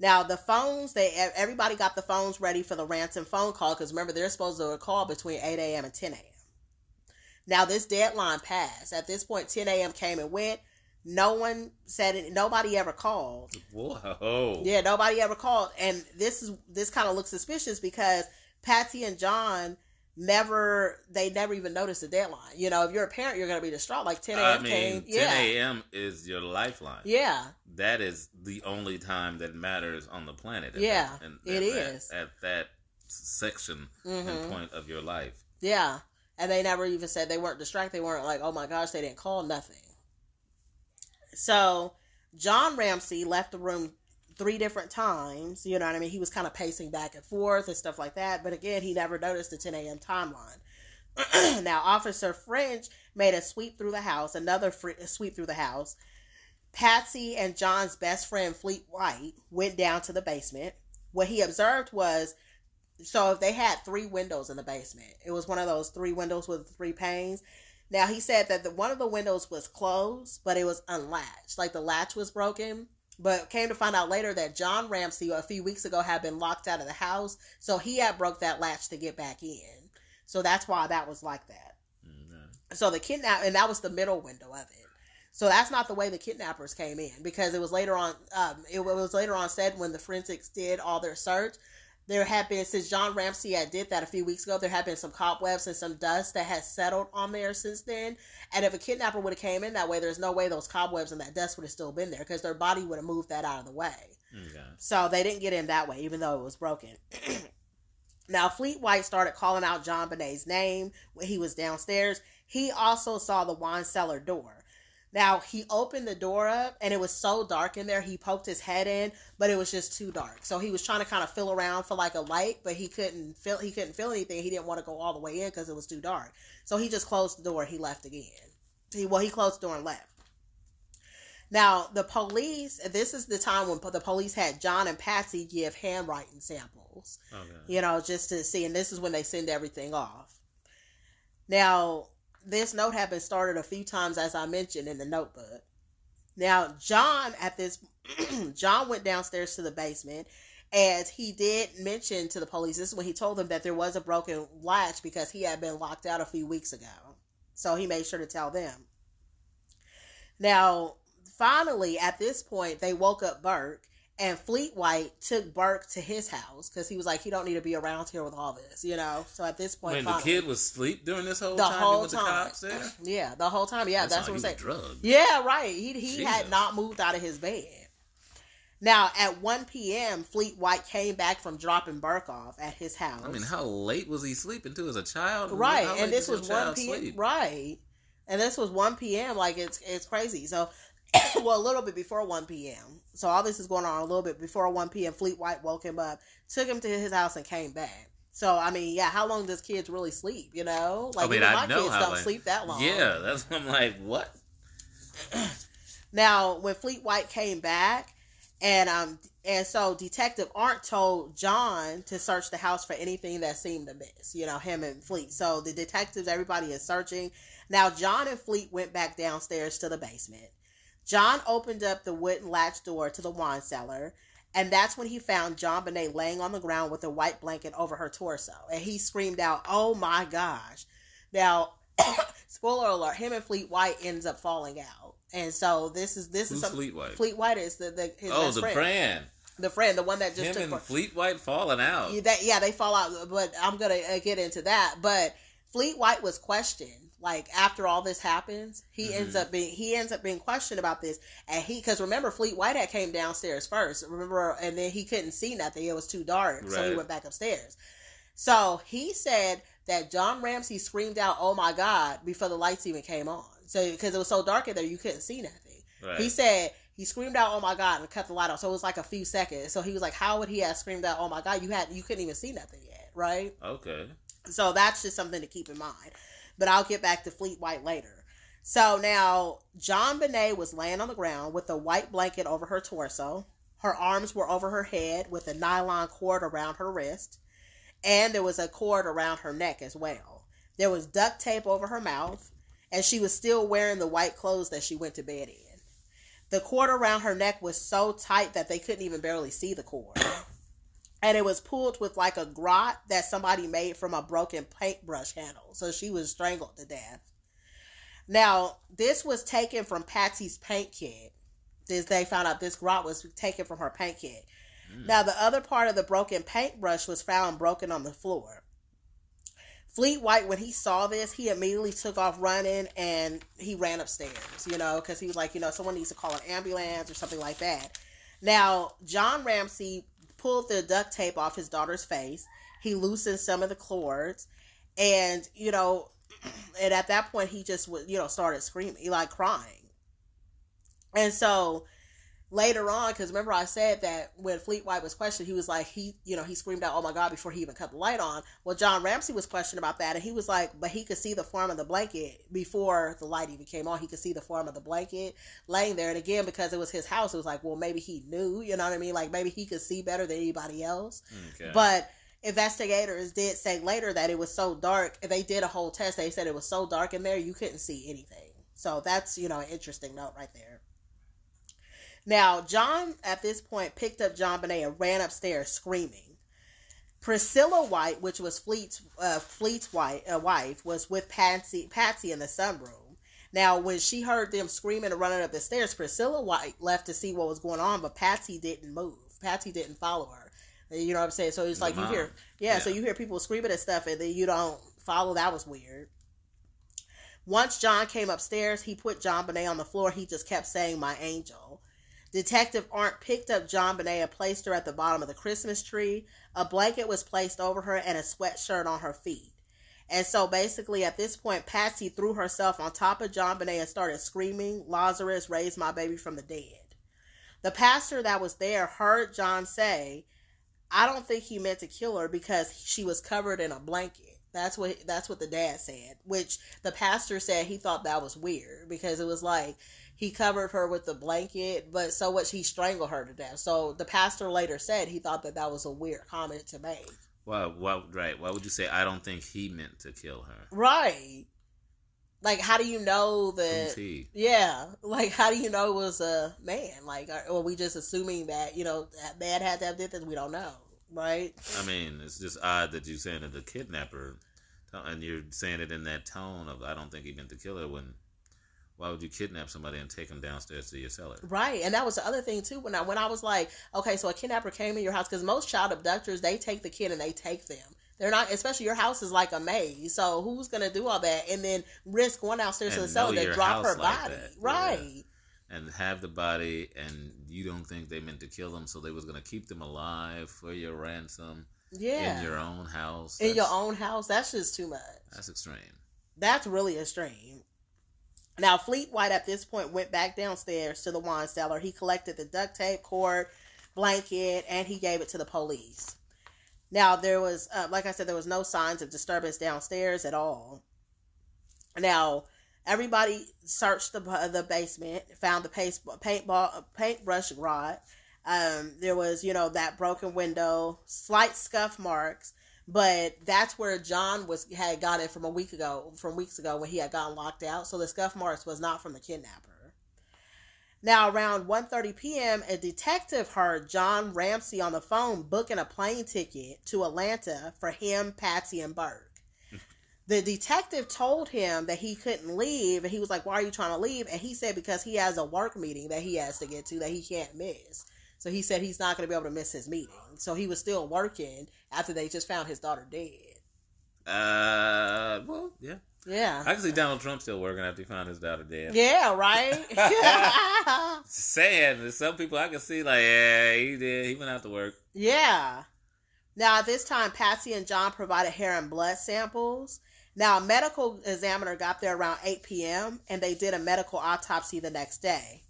Now the phones, they everybody got the phones ready for the ransom phone call because remember they're supposed to call between eight a.m. and ten a.m. Now this deadline passed. At this point, ten a.m. came and went. No one said it. Nobody ever called. Whoa. Yeah, nobody ever called. And this is this kind of looks suspicious because Patsy and John never they never even noticed the deadline. You know, if you're a parent, you're gonna be distraught. Like ten a.m. I mean, came. 10 Yeah, a.m. is your lifeline. yeah, That is the only time that matters on the planet. at Yeah, that- and it at is. At that section and hmm point of your life. yeah. And they never even said they weren't distracted. They weren't like, oh my gosh, they didn't call nothing. So John Ramsey left the room three different times. You know what I mean? He was kind of pacing back and forth and stuff like that. But again, he never noticed the 10 a.m. timeline. [clears throat] now, Officer French made a sweep through the house, another sweep through the house. Patsy and John's best friend, Fleet White, went down to the basement. What he observed was so if they had three windows in the basement, it was one of those three windows with three panes. Now he said that the, one of the windows was closed, but it was unlatched, like the latch was broken. But came to find out later that John Ramsey a few weeks ago had been locked out of the house, so he had broke that latch to get back in. So that's why that was like that. Okay. So the kidnap, and that was the middle window of it. So that's not the way the kidnappers came in because it was later on. Um, it was later on said when the forensics did all their search, there have been since John Ramsey had did that a few weeks ago. There have been some cobwebs and some dust that has settled on there since then. And if a kidnapper would have came in that way, there's no way those cobwebs and that dust would have still been there because their body would have moved that out of the way. Mm, okay. So they didn't get in that way, even though it was broken. [clears throat] now, Fleet White started calling out Jon Benet's name when he was downstairs. He also saw the wine cellar door. Now, he opened the door up and it was so dark in there, he poked his head in, but it was just too dark. So he was trying to kind of feel around for like a light, but he couldn't feel he couldn't feel anything. He didn't want to go all the way in because it was too dark. So he just closed the door. He left again. He well, he closed the door and left. Now, the police, this is the time when the police had John and Patsy give handwriting samples, oh, Okay. you know, just to see, and this is when they send everything off. Now, this note had been started a few times, as I mentioned in the notebook. Now, John, at this, [clears throat] John went downstairs to the basement, and he did mention to the police, this is when he told them that there was a broken latch because he had been locked out a few weeks ago. So he made sure to tell them. Now, finally, at this point, they woke up Burke, and Fleet White took Burke to his house because he was like, he don't need to be around here with all this, you know. So at this point, When the kid was asleep during this whole the time, whole with the time, cops there. [clears throat] yeah, the whole time, yeah, that's, how what I'm saying. drugged. Yeah, right. He he had not moved out of his bed. Now at 1 p.m., Fleet White came back from dropping Burke off at his house. I mean, how late was he sleeping too as a child? right, and this was 1 p.m. Right, and this was 1 p.m. Like it's it's crazy. So, [coughs] well, a little bit before 1 p.m. So all this is going on a little bit before 1 p.m. Fleet White woke him up, took him to his house, and came back. So I mean, yeah, how long does kids really sleep? You know, like I mean, my kids don't sleep that long. Yeah, that's I'm like, what? [coughs] Now, when Fleet White came back And um and so Detective Arndt told John to search the house for anything that seemed amiss, you know, him and Fleet. So the detectives, everybody is searching. Now John and Fleet went back downstairs to the basement. John opened up the wooden latch door to the wine cellar, and that's when he found JonBenét laying on the ground with a white blanket over her torso. And he screamed out, Oh my gosh. Now, [coughs] spoiler alert, him and Fleet White ends up falling out. And so this is this Who's is something Fleet White? Fleet White is the, the his oh, best the friend. friend. The friend, the one that just Him took and for- Fleet White falling out. yeah, that, yeah, they fall out, but I'm gonna uh, get into that. But Fleet White was questioned. Like after all this happens, he Mhm. ends up being he ends up being questioned about this, and he because remember Fleet White had came downstairs first, remember, and then he couldn't see nothing; it was too dark, so he went back upstairs. So he said that John Ramsey screamed out, "Oh my God!" before the lights even came on. So because it was so dark in there, you couldn't see nothing. Right. He said he screamed out, "Oh my god!" and cut the light off. So it was like a few seconds. So he was like, "How would he have screamed out, oh my god? You had you couldn't even see nothing yet, right?" okay. So that's just something to keep in mind. But I'll get back to Fleet White later. So now Jon Benet was laying on the ground with a white blanket over her torso. Her arms were over her head with a nylon cord around her wrist, and there was a cord around her neck as well. There was duct tape over her mouth, and she was still wearing the white clothes that she went to bed in. The cord around her neck was so tight that they couldn't even barely see the cord. And it was pulled with like a grot that somebody made from a broken paintbrush handle. So she was strangled to death. Now, this was taken from Patsy's paint kit. This they found out this grot was taken from her paint kit. Mm. Now, the other part of the broken paintbrush was found broken on the floor. Fleet White, when he saw this, he immediately took off running and he ran upstairs, you know, because he was like, you know, someone needs to call an ambulance or something like that. Now, John Ramsey pulled the duct tape off his daughter's face. He loosened some of the cords, and you know, [clears throat] and at that point, he just would, you know, started screaming, like crying. And so later on, because remember I said that when Fleet White was questioned, he was like, he, you know, he screamed out, "Oh my God!" before he even cut the light on. Well, John Ramsey was questioned about that, and he was like, but he could see the form of the blanket before the light even came on. He could see the form of the blanket laying there, and again, because it was his house, it was like, well, maybe he knew, you know what I mean? Like maybe he could see better than anybody else. Okay. But investigators did say later that it was so dark. They did a whole test. They said it was so dark in there you couldn't see anything. So that's you know an interesting note right there. Now John at this point picked up Jon Benet and ran upstairs screaming. Priscilla White, which was Fleet's uh, Fleet's wife, uh, wife, was with Patsy Patsy in the sunroom. Now, when she heard them screaming and running up the stairs, Priscilla White left to see what was going on, but Patsy didn't move. Patsy didn't follow her. You know what I'm saying? So it's like you hear, yeah, So you hear people screaming and stuff, and then you don't follow. That was weird. Once John came upstairs, he put Jon Benet on the floor. He just kept saying, "My angel." Detective Arndt picked up Jon Benet and placed her at the bottom of the Christmas tree. A blanket was placed over her and a sweatshirt on her feet. And so basically, at this point, Patsy threw herself on top of Jon Benet and started screaming, Lazarus, raise my baby from the dead. The pastor that was there heard John say, I don't think he meant to kill her because she was covered in a blanket. That's what that's what the dad said, which the pastor said he thought that was weird because it was like he covered her with the blanket, but so what he strangled her to death. So the pastor later said he thought that that was a weird comment to make. Well, well, right. Why would you say, I don't think he meant to kill her? Right. Like how do you know that he? Yeah, like how do you know it was a man? Like, are, are we just assuming that you know that man had to have did this? We don't know, right? I mean, it's just odd that you're saying that the kidnapper, and you're saying it in that tone of, I don't think he meant to kill her when, why would you kidnap somebody and take them downstairs to your cellar? Right, and that was the other thing too. When I when I was like, okay, so a kidnapper came in your house because most child abductors they take the kid and they take them. They're not, especially your house is like a maze. So who's gonna do all that and then risk going downstairs to the cellar to drop her like body? that, yeah. Right. And have the body, and you don't think they meant to kill them, so they was gonna keep them alive for your ransom Yeah. in your own house. in your own house. That's just too much. That's extreme. That's really extreme. Now, Fleet White at this point went back downstairs to the wine cellar. He collected the duct tape, cord, blanket, and he gave it to the police. Now, there was, uh, like I said, there was no signs of disturbance downstairs at all. Now, everybody searched the the basement, found the paste, paintball, paintbrush rod. Um, there was, you know, that broken window, slight scuff marks, but that's where John was had got it from a week ago, from weeks ago when he had gotten locked out. So the scuff marks was not from the kidnapper. Now, around 1.30 p.m., a detective heard John Ramsey on the phone booking a plane ticket to Atlanta for him, Patsy, and Burke. [laughs] the detective told him that he couldn't leave, and he was like, Why are you trying to leave? And he said, Because he has a work meeting that he has to get to that he can't miss. So he said he's not going to be able to miss his meeting. So he was still working after they just found his daughter dead. Uh, well, yeah. Yeah. I can see Donald Trump still working after he found his daughter dead. Yeah, right? [laughs] [laughs] Saying there's some people I can see like, yeah, he did. He went out to work. yeah. Now, at this time, Patsy and John provided hair and blood samples. Now, a medical examiner got there around 8 p.m. and they did a medical autopsy the next day.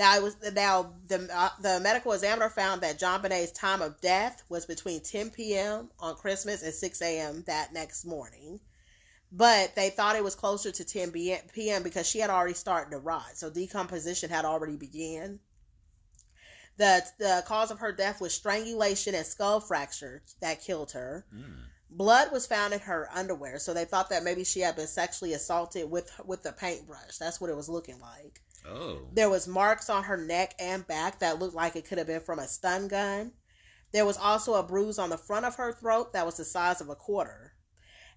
Now, it was now the uh, the medical examiner found that Jon Benet's time of death was between 10 p.m. on Christmas and 6 a.m. that next morning. But they thought it was closer to 10 p.m. because she had already started to rot. So decomposition had already begun. The, the cause of her death was strangulation and skull fracture that killed her. Mm. Blood was found in her underwear, so they thought that maybe she had been sexually assaulted with with the paintbrush. That's what it was looking like. Oh. There was marks on her neck and back that looked like it could have been from a stun gun. There was also a bruise on the front of her throat that was the size of a quarter.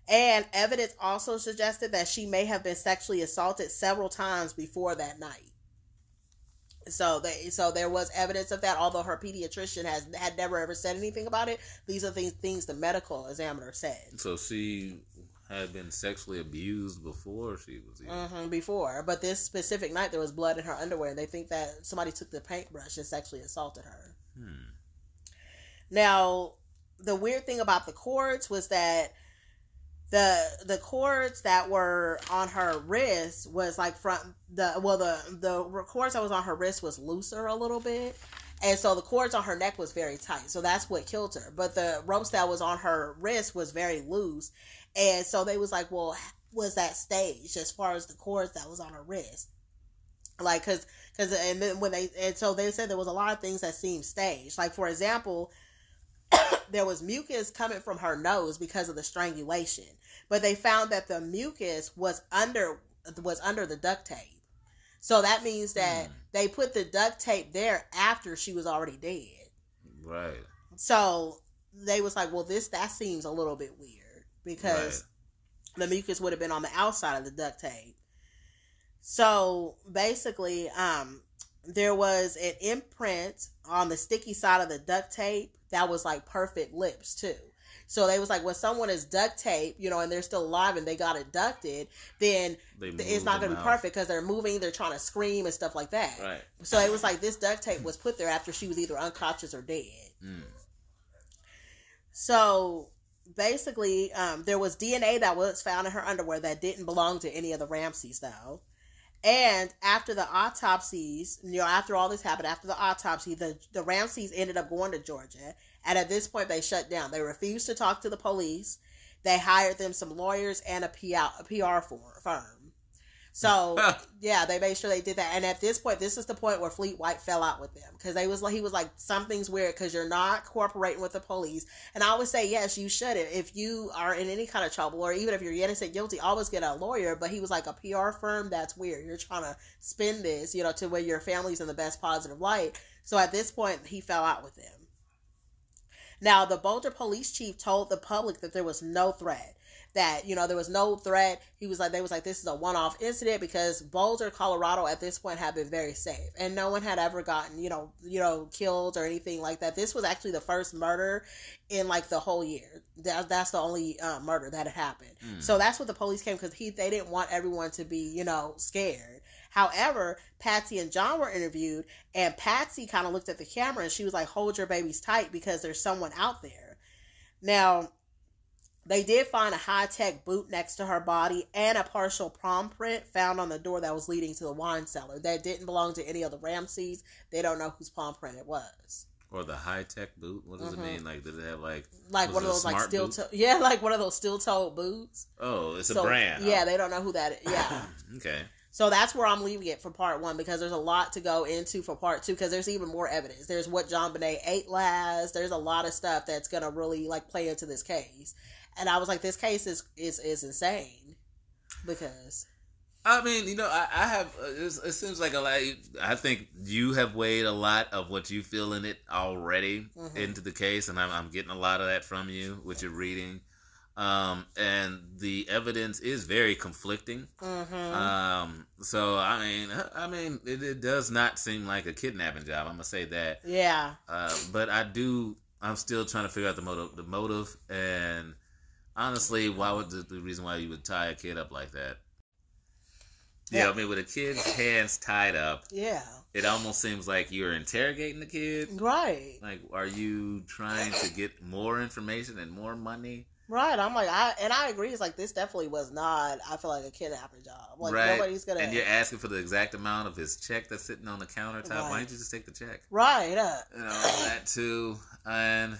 And evidence also suggested that she may have been sexually assaulted several times before that night. So they so there was evidence of that, although her pediatrician has had never ever said anything about it. These are things things the medical examiner said. So she had been sexually abused before she was here. hmm before, but this specific night there was blood in her underwear, and they think that somebody took the paintbrush and sexually assaulted her. Hmm. Now, the weird thing about the cords was that the the cords that were on her wrist was like front the well the the cords that was on her wrist was looser a little bit. And so the cords on her neck was very tight. So that's what killed her. But the ropes that was on her wrist was very loose. And so they was like, well, was that staged as far as the cords that was on her wrist? Like, cause, cause, and then when they, and so they said there was a lot of things that seemed staged. Like, for example, [coughs] there was mucus coming from her nose because of the strangulation, but they found that the mucus was under was under the duct tape. So that means that Hmm. they put the duct tape there after she was already dead. Right. So they was like, well, this that seems a little bit weird because the mucus would have been on the outside of the duct tape. So basically, um, there was an imprint on the sticky side of the duct tape that was like perfect lips too. So they was like, when someone is duct tape, you know, and they're still alive and they got abducted, then it's not going to be perfect because they're moving, they're trying to scream and stuff like that. Right. So it was like this duct tape was put there after she was either unconscious or dead. Mm. So basically, um, there was DNA that was found in her underwear that didn't belong to any of the Ramseys though. And after the autopsies, you know, after all this happened, after the autopsy, the the Ramseys ended up going to Georgia, and at this point, they shut down. They refused to talk to the police. They hired them some lawyers and a PR, a PR firm. So [laughs] yeah, they made sure they did that. And at this point, this is the point where Fleet White fell out with them because they was like he was like something's weird because you're not cooperating with the police. And I always say yes, you should. If you are in any kind of trouble or even if you're innocent guilty, always get a lawyer. But he was like a PR firm. That's weird. You're trying to spin this, you know, to where your family's in the best positive light. So at this point, he fell out with them. Now, the Boulder police chief told the public that there was no threat. That you know there was no threat. He was like they was like this is a one off incident because Boulder, Colorado, at this point had been very safe and no one had ever gotten you know you know killed or anything like that. This was actually the first murder in like the whole year. That, that's the only uh, murder that had happened. Mm. So that's what the police came because he they didn't want everyone to be you know scared. However, Patsy and John were interviewed, and Patsy kind of looked at the camera and she was like, "Hold your babies tight because there's someone out there." Now, they did find a Hi-Tec boot next to her body and a partial palm print found on the door that was leading to the wine cellar that didn't belong to any of the Ramseys. They don't know whose palm print it was. Or the Hi-Tec boot. What does Mhm. it mean? Like, did it have like? Like one of those like steel toe, yeah, like one of those steel toe boots. Oh, it's a brand. Yeah, they don't know who that is. Yeah. [coughs] okay. So that's where I'm leaving it for part one because there's a lot to go into for part two because there's even more evidence. There's what JonBenét ate last. There's a lot of stuff that's gonna really like play into this case. And I was like, this case is is is insane because I mean, you know, I, I have. Uh, it seems like a lot. I think you have weighed a lot of what you feel in it already Mhm. into the case, and I'm, I'm getting a lot of that from you, with you're reading. Um, and the evidence is very conflicting. Mhm. Um, so I mean, I mean, it, it does not seem like a kidnapping job. I'm gonna say that. yeah, Uh, but I do. I'm still trying to figure out the motive. The motive, and honestly, why would the, the reason why you would tie a kid up like that? Yeah, Yeah. I mean, with a kid's hands tied up, yeah, it almost seems like you're interrogating the kid. right, Like, are you trying to get more information and more money? right. I'm like, I and I agree. It's like this definitely was not. I feel like a kidnapping job. Like Right. nobody's gonna. And you're asking for the exact amount of his check that's sitting on the countertop. Why don't you just take the check? right. Uh, you know that too and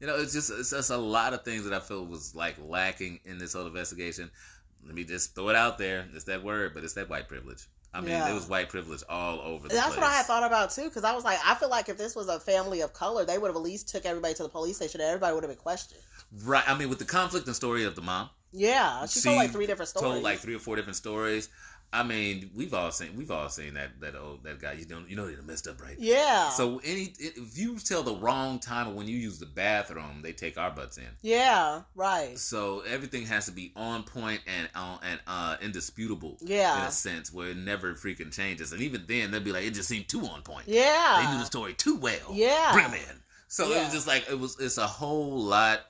you know it's just it's just a lot of things that i feel was like lacking in this whole investigation let me just throw it out there it's that word but it's that white privilege i mean Yeah. there was white privilege all over the place. That's place what I had thought about too, because I was like, I feel like if this was a family of color, they would have at least took everybody to the police station, and everybody would have been questioned. right i mean with the conflict and story of the mom Yeah, she told like three different stories. told like three or four different stories i mean we've all seen we've all seen that that old that guy you don't you know he messed up right yeah, so any if you tell the wrong time when you use the bathroom they take our butts in yeah, right, So everything has to be on point and uh, and uh, indisputable in a sense where it never freaking changes. And even then, they'll be like, it just seemed too on point. yeah, They knew the story too well. Yeah. bring in. So it was just like it was. It's a whole lot.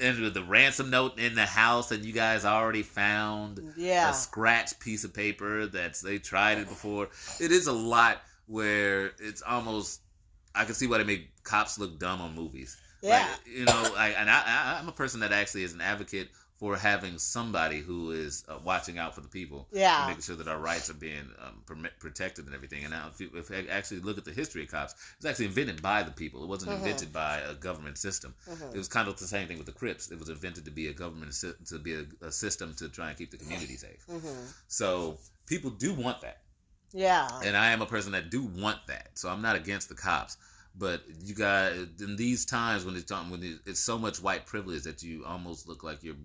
And with the ransom note in the house, and you guys already found yeah, a scratch piece of paper that's they tried it before. It is a lot where it's almost. I can see why they make cops look dumb on movies. yeah, Like, you know, I, and I, I, I'm a person that actually is an advocate for having somebody who is uh, watching out for the people, and yeah, making sure that our rights are being um, protected and everything. And now, if you, if you actually look at the history of cops, it was actually invented by the people. It wasn't Mhm. invented by a government system. mhm, It was kind of the same thing with the Crips. It was invented to be a government to be a, a system to try and keep the community safe. mhm, So people do want that yeah, and I am a person that do want that. So I'm not against the cops, but you guys in these times when it's talking when it's so much white privilege that you almost look like you're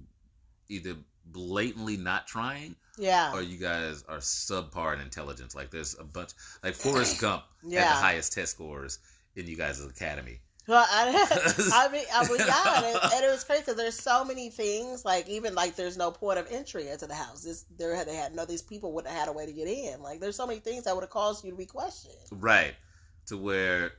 either blatantly not trying yeah, or you guys are subpar in intelligence. Like there's a bunch like Forrest [laughs] Gump had Yeah. the highest test scores in you guys' academy. Well, I, [laughs] I [laughs] mean, I mean, yeah, and it, and it was crazy because there's so many things. Like even like there's no point of entry into the house. This there had they had no these people wouldn't have had a way to get in. Like there's so many things that would have caused you to be questioned. Right. To where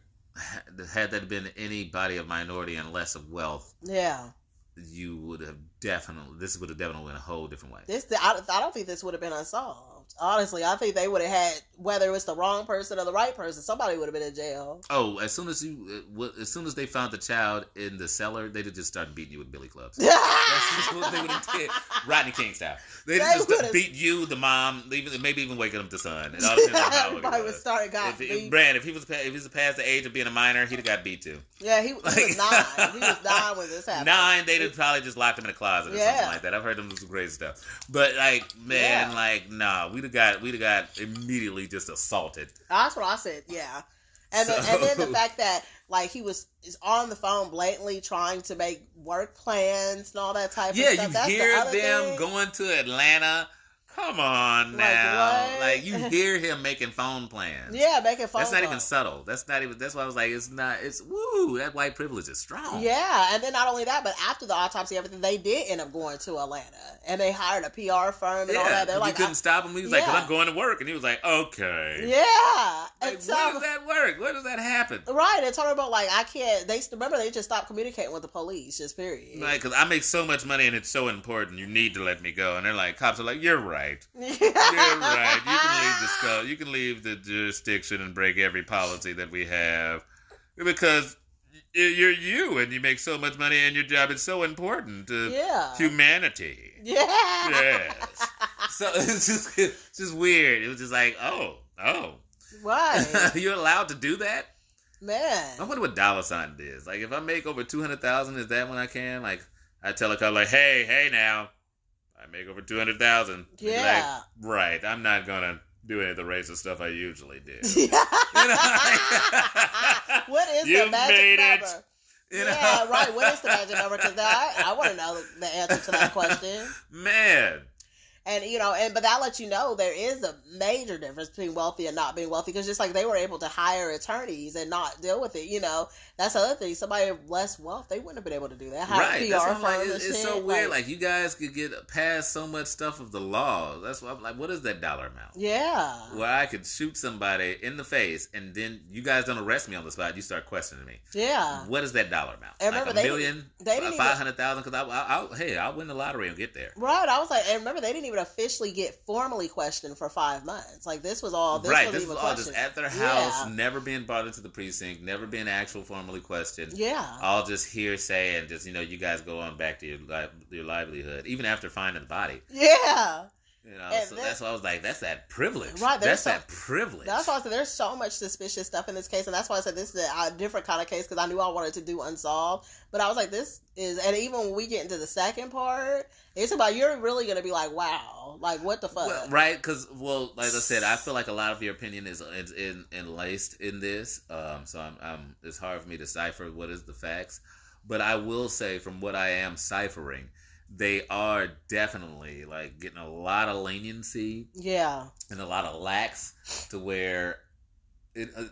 had that been anybody of minority and less of wealth, Yeah, you would have definitely this would have definitely went a whole different way. this I, I don't think this would have been unsolved. Honestly, I think they would have had whether it was the wrong person or the right person, somebody would have been in jail. Oh, as soon as you, uh, as soon as they found the child in the cellar, they'd have just started beating you with billy clubs. [laughs] That's what they would have did, Rodney King style. They'd They just would've- beat you, the mom, even maybe even waking up the son. [laughs] It all depends on how old he Everybody would was. start got If, if beat. Brand, if he was if he was past the age of being a minor, he'd have got beat too. Yeah, he, he was nine. [laughs] He was nine when this happened. Nine, they'd have probably just locked him in a closet or Yeah. something like that. I've heard them do some crazy stuff. But like, man, Yeah. like, nah, we'd have got we'd have got immediately just assaulted. That's what I said. Yeah, and then, and then the fact that like he was is on the phone blatantly trying to make work plans and all that type Yeah, of stuff. you That's the hear other them thing. going to Atlanta. Come on Like, now, what? like you [laughs] hear him making phone plans. Yeah, making phone. that's not even subtle. That's not even. That's why I was like, it's not. It's woo. That white privilege is strong. Yeah, and then not only that, but after the autopsy, everything they did end up going to Atlanta, and they hired a PR firm and all that. They're like, you couldn't stop him. He was like, "Cause I'm going to work," and he was like, "Okay." yeah, Like, and so where does that work? Where does that happen? right, and talking about like I can't. They remember they just stopped communicating with the police, just period. Like, cause I make so much money and it's so important. You need to let me go. And they're like, cops are like, "You're right. [laughs] You're right. You can leave the. You can leave the jurisdiction and break every policy that we have because you're you and you make so much money and your job is so important to yeah, humanity." yeah, Yes. So [laughs] it's just it's just weird. It was just like, oh, oh, right, [laughs] you're allowed to do that. man. I wonder what dollar sign it is. Like, if I make over two hundred thousand, is that when I can? Like, I tell a cop, like, hey, hey, now, I make over two hundred thousand. Yeah. Like, right. I'm not gonna do any of the racist stuff I usually do. [laughs] [laughs] what is the magic made it. number? You know? Yeah, right. What is the magic [laughs] number? Because I, I want to know the answer to that question. Man. And you know, and but that lets you know there is a major difference between wealthy and not being wealthy. Because just like they were able to hire attorneys and not deal with it, you know, that's the other thing. Somebody less wealth, they wouldn't have been able to do that. Hire right. PR That's like, it's, it's so weird. Like, you guys could get past so much stuff of the law. That's why I'm like, what is that dollar amount? yeah, Where I could shoot somebody in the face and then you guys don't arrest me on the spot. You start questioning me. yeah. What is that dollar amount? And like remember, a they million, didn't- they didn't five hundred thousand? Because I, I, I'll, hey, I'll win the lottery and get there. Right, I was like, and remember, they didn't even officially get formally questioned for five months. Like this was all. This right, wasn't this was all just at their house, Yeah. never being brought into the precinct, never being actual formally questioned. Yeah, All just hearsay and just you know you guys go on back to your li- your livelihood even after finding the body. yeah. You know, And so that- that's why I was like, that's that privilege. Right, that's some- that privilege. That's why I said there's so much suspicious stuff in this case, and that's why I said this is a, a different kind of case because I knew I wanted to do unsolved. But I was like, this is, and even when we get into the second part, it's about you're really gonna be like, wow, like what the fuck? Well, right? Because, well, like I said, I feel like a lot of your opinion is is in, enlaced in this. Um, so I'm, I'm, it's hard for me to cipher what is the facts. But I will say, from what I am ciphering, they are definitely like getting a lot of leniency Yeah, and a lot of lax to where it, uh,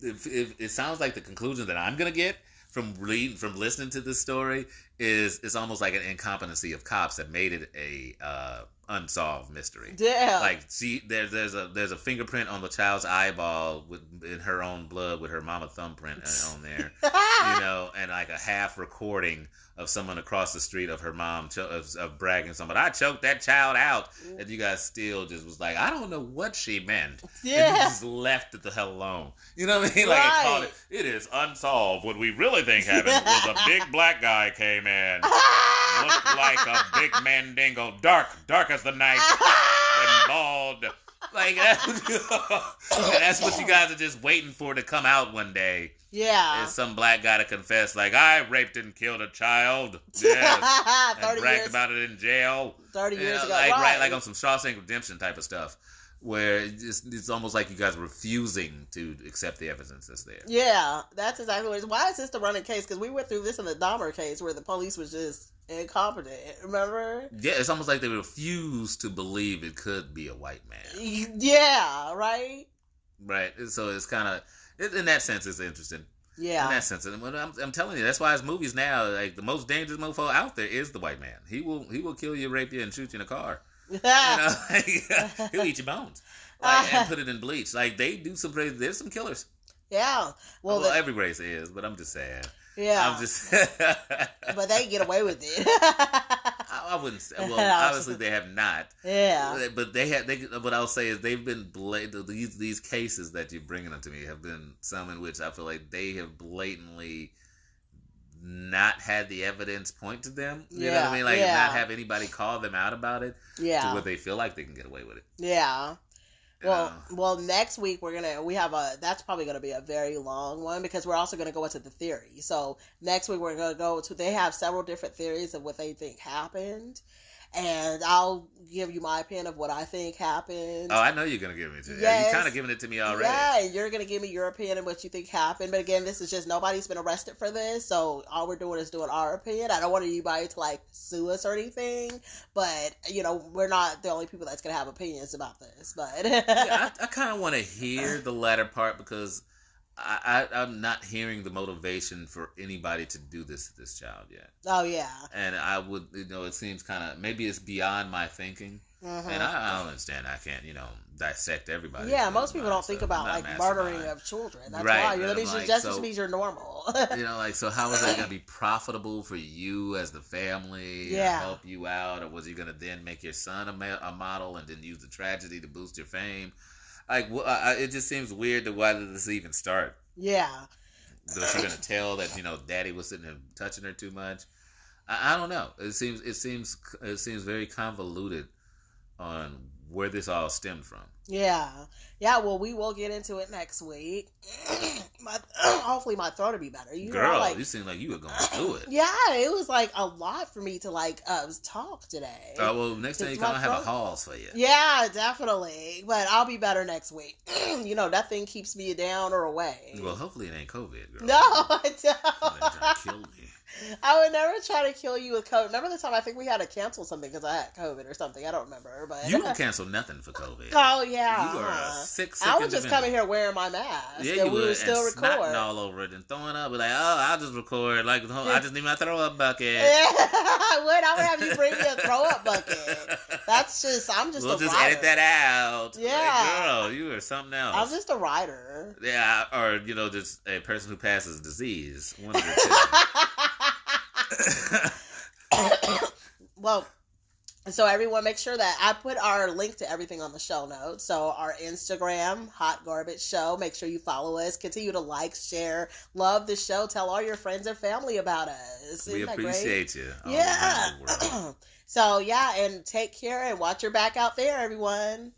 if, if, it sounds like the conclusion that I'm gonna get from reading from listening to this story is it's almost like an incompetency of cops that made it a uh, unsolved mystery. yeah, Like she there's there's a there's a fingerprint on the child's eyeball with in her own blood with her mama thumbprint on there, [laughs] you know, and like a half recording of someone across the street of her mom of, of bragging somebody I choked that child out, and you guys still just was like I don't know what she meant, and you yeah, just left it the hell alone. You know what I mean? [laughs] Like it, called Right. it, it is unsolved. What we really think happened [laughs] was a big black guy came in, looked [laughs] like a big mandingo, dark, dark as the night and bald. Like that's what you guys are just waiting for to come out one day. Yeah. Is some black guy to confess, like I raped and killed a child, [laughs] yes, and bragged years, about it in jail. thirty You years know, ago, like right? right, like on some Shawshank Redemption type of stuff, where it's, it's almost like you guys are refusing to accept the evidence that's there. Yeah, that's exactly what it is. Why is this the running case? Because we went through this in the Dahmer case where the police was just incompetent. Remember? Yeah, it's almost like they refuse to believe it could be a white man. Yeah, right. Right. So it's kind of, in that sense, it's interesting. Yeah. In that sense, and I'm, I'm telling you, that's why his movies now, like the most dangerous mofo out there is the white man. He will, he will kill you, rape you, and shoot you in a car. [laughs] You know, [laughs] he'll eat your bones, like, and put it in bleach. Like they do some crazy. There's some killers. yeah. Well, Well, the- every race is, but I'm just saying. yeah, I'm just. [laughs] but they get away with it. I, wouldn't say. [laughs] Well, obviously they have not. yeah, But they have. They. What I'll say is they've been bla- these these cases that you're bringing up to me have been some in which I feel like they have blatantly not had the evidence point to them. You know what I mean? Like yeah. not have anybody call them out about it to yeah, where they feel like they can get away with it. yeah. Well, well, next week we're gonna we have a that's probably gonna be a very long one because we're also gonna go into the theory. So next week we're gonna go to they have several different theories of what they think happened, and I'll give you my opinion of what I think happened. Oh, I know you're gonna give it to me. Yes. You're kind of giving it to me already. Yeah, you're gonna give me your opinion of what you think happened. But again, this is just nobody's been arrested for this, so all we're doing is doing our opinion. I don't want anybody to like sue us or anything, but you know, we're not the only people that's gonna have opinions about this. But yeah, I, [laughs] I kind of want to hear the latter part because I, I, I'm not hearing the motivation for anybody to do this to this child yet. oh yeah, And I would, you know, it seems kind of maybe it's beyond my thinking, Mhm. and I, I don't understand. I can't, you know, dissect everybody. yeah. Most people don't think about like murdering of. of children. That's Right, why that I'm means like, that so- means you're normal. [laughs] You know, like so, how is that going to be profitable for you as the family? Yeah. help you out, or was he going to then make your son a, ma- a model and then use the tragedy to boost your fame? Like, wh- I, I- it just seems weird to why did this even start? yeah, Was she gonna tell that you know daddy was sitting there touching her too much? I, I don't know. It seems it seems it seems very convoluted on where this all stemmed from. Yeah. Yeah, well, we will get into it next week. [clears throat] my, [clears throat] hopefully, my throat will be better. You Girl, know, like, you seem like you were going through it. [clears throat] yeah, it was like a lot for me to like uh, talk today. Oh well, next time you come, my I have a halls for you. Yeah, definitely. But I'll be better next week. you know, nothing keeps me down or away. Well, hopefully it ain't COVID, girl. no, [laughs] I Somebody trying to don't. kill me. I would never try to kill you with COVID. Remember the time I think we had to cancel something because I had COVID or something? I don't remember. But You [laughs] don't cancel nothing for COVID. Oh yeah. You are a uh-huh. sick, sick I was just coming here wearing my mask. Yeah, and you we would. would still and snotting all over it and throwing up. Like, oh, I'll just record. Like, oh, I just need my throw up bucket. Yeah, [laughs] I would. I would have you bring me a throw up bucket. That's just. I'm just we'll just edit that out. Yeah. Like, girl, you are something else. I'm just a writer. Yeah, or you know, just a person who passes disease. One of the two. [laughs] [coughs] well, so everyone, make sure that I put our link to everything on the show notes. So our Instagram, Hot Garbage Show. Make sure you follow us. Continue to like, share, love the show. Tell all your friends and family about us. we Isn't great? appreciate you. Yeah. around the world. [coughs] so yeah, and take care and watch your back out there, everyone.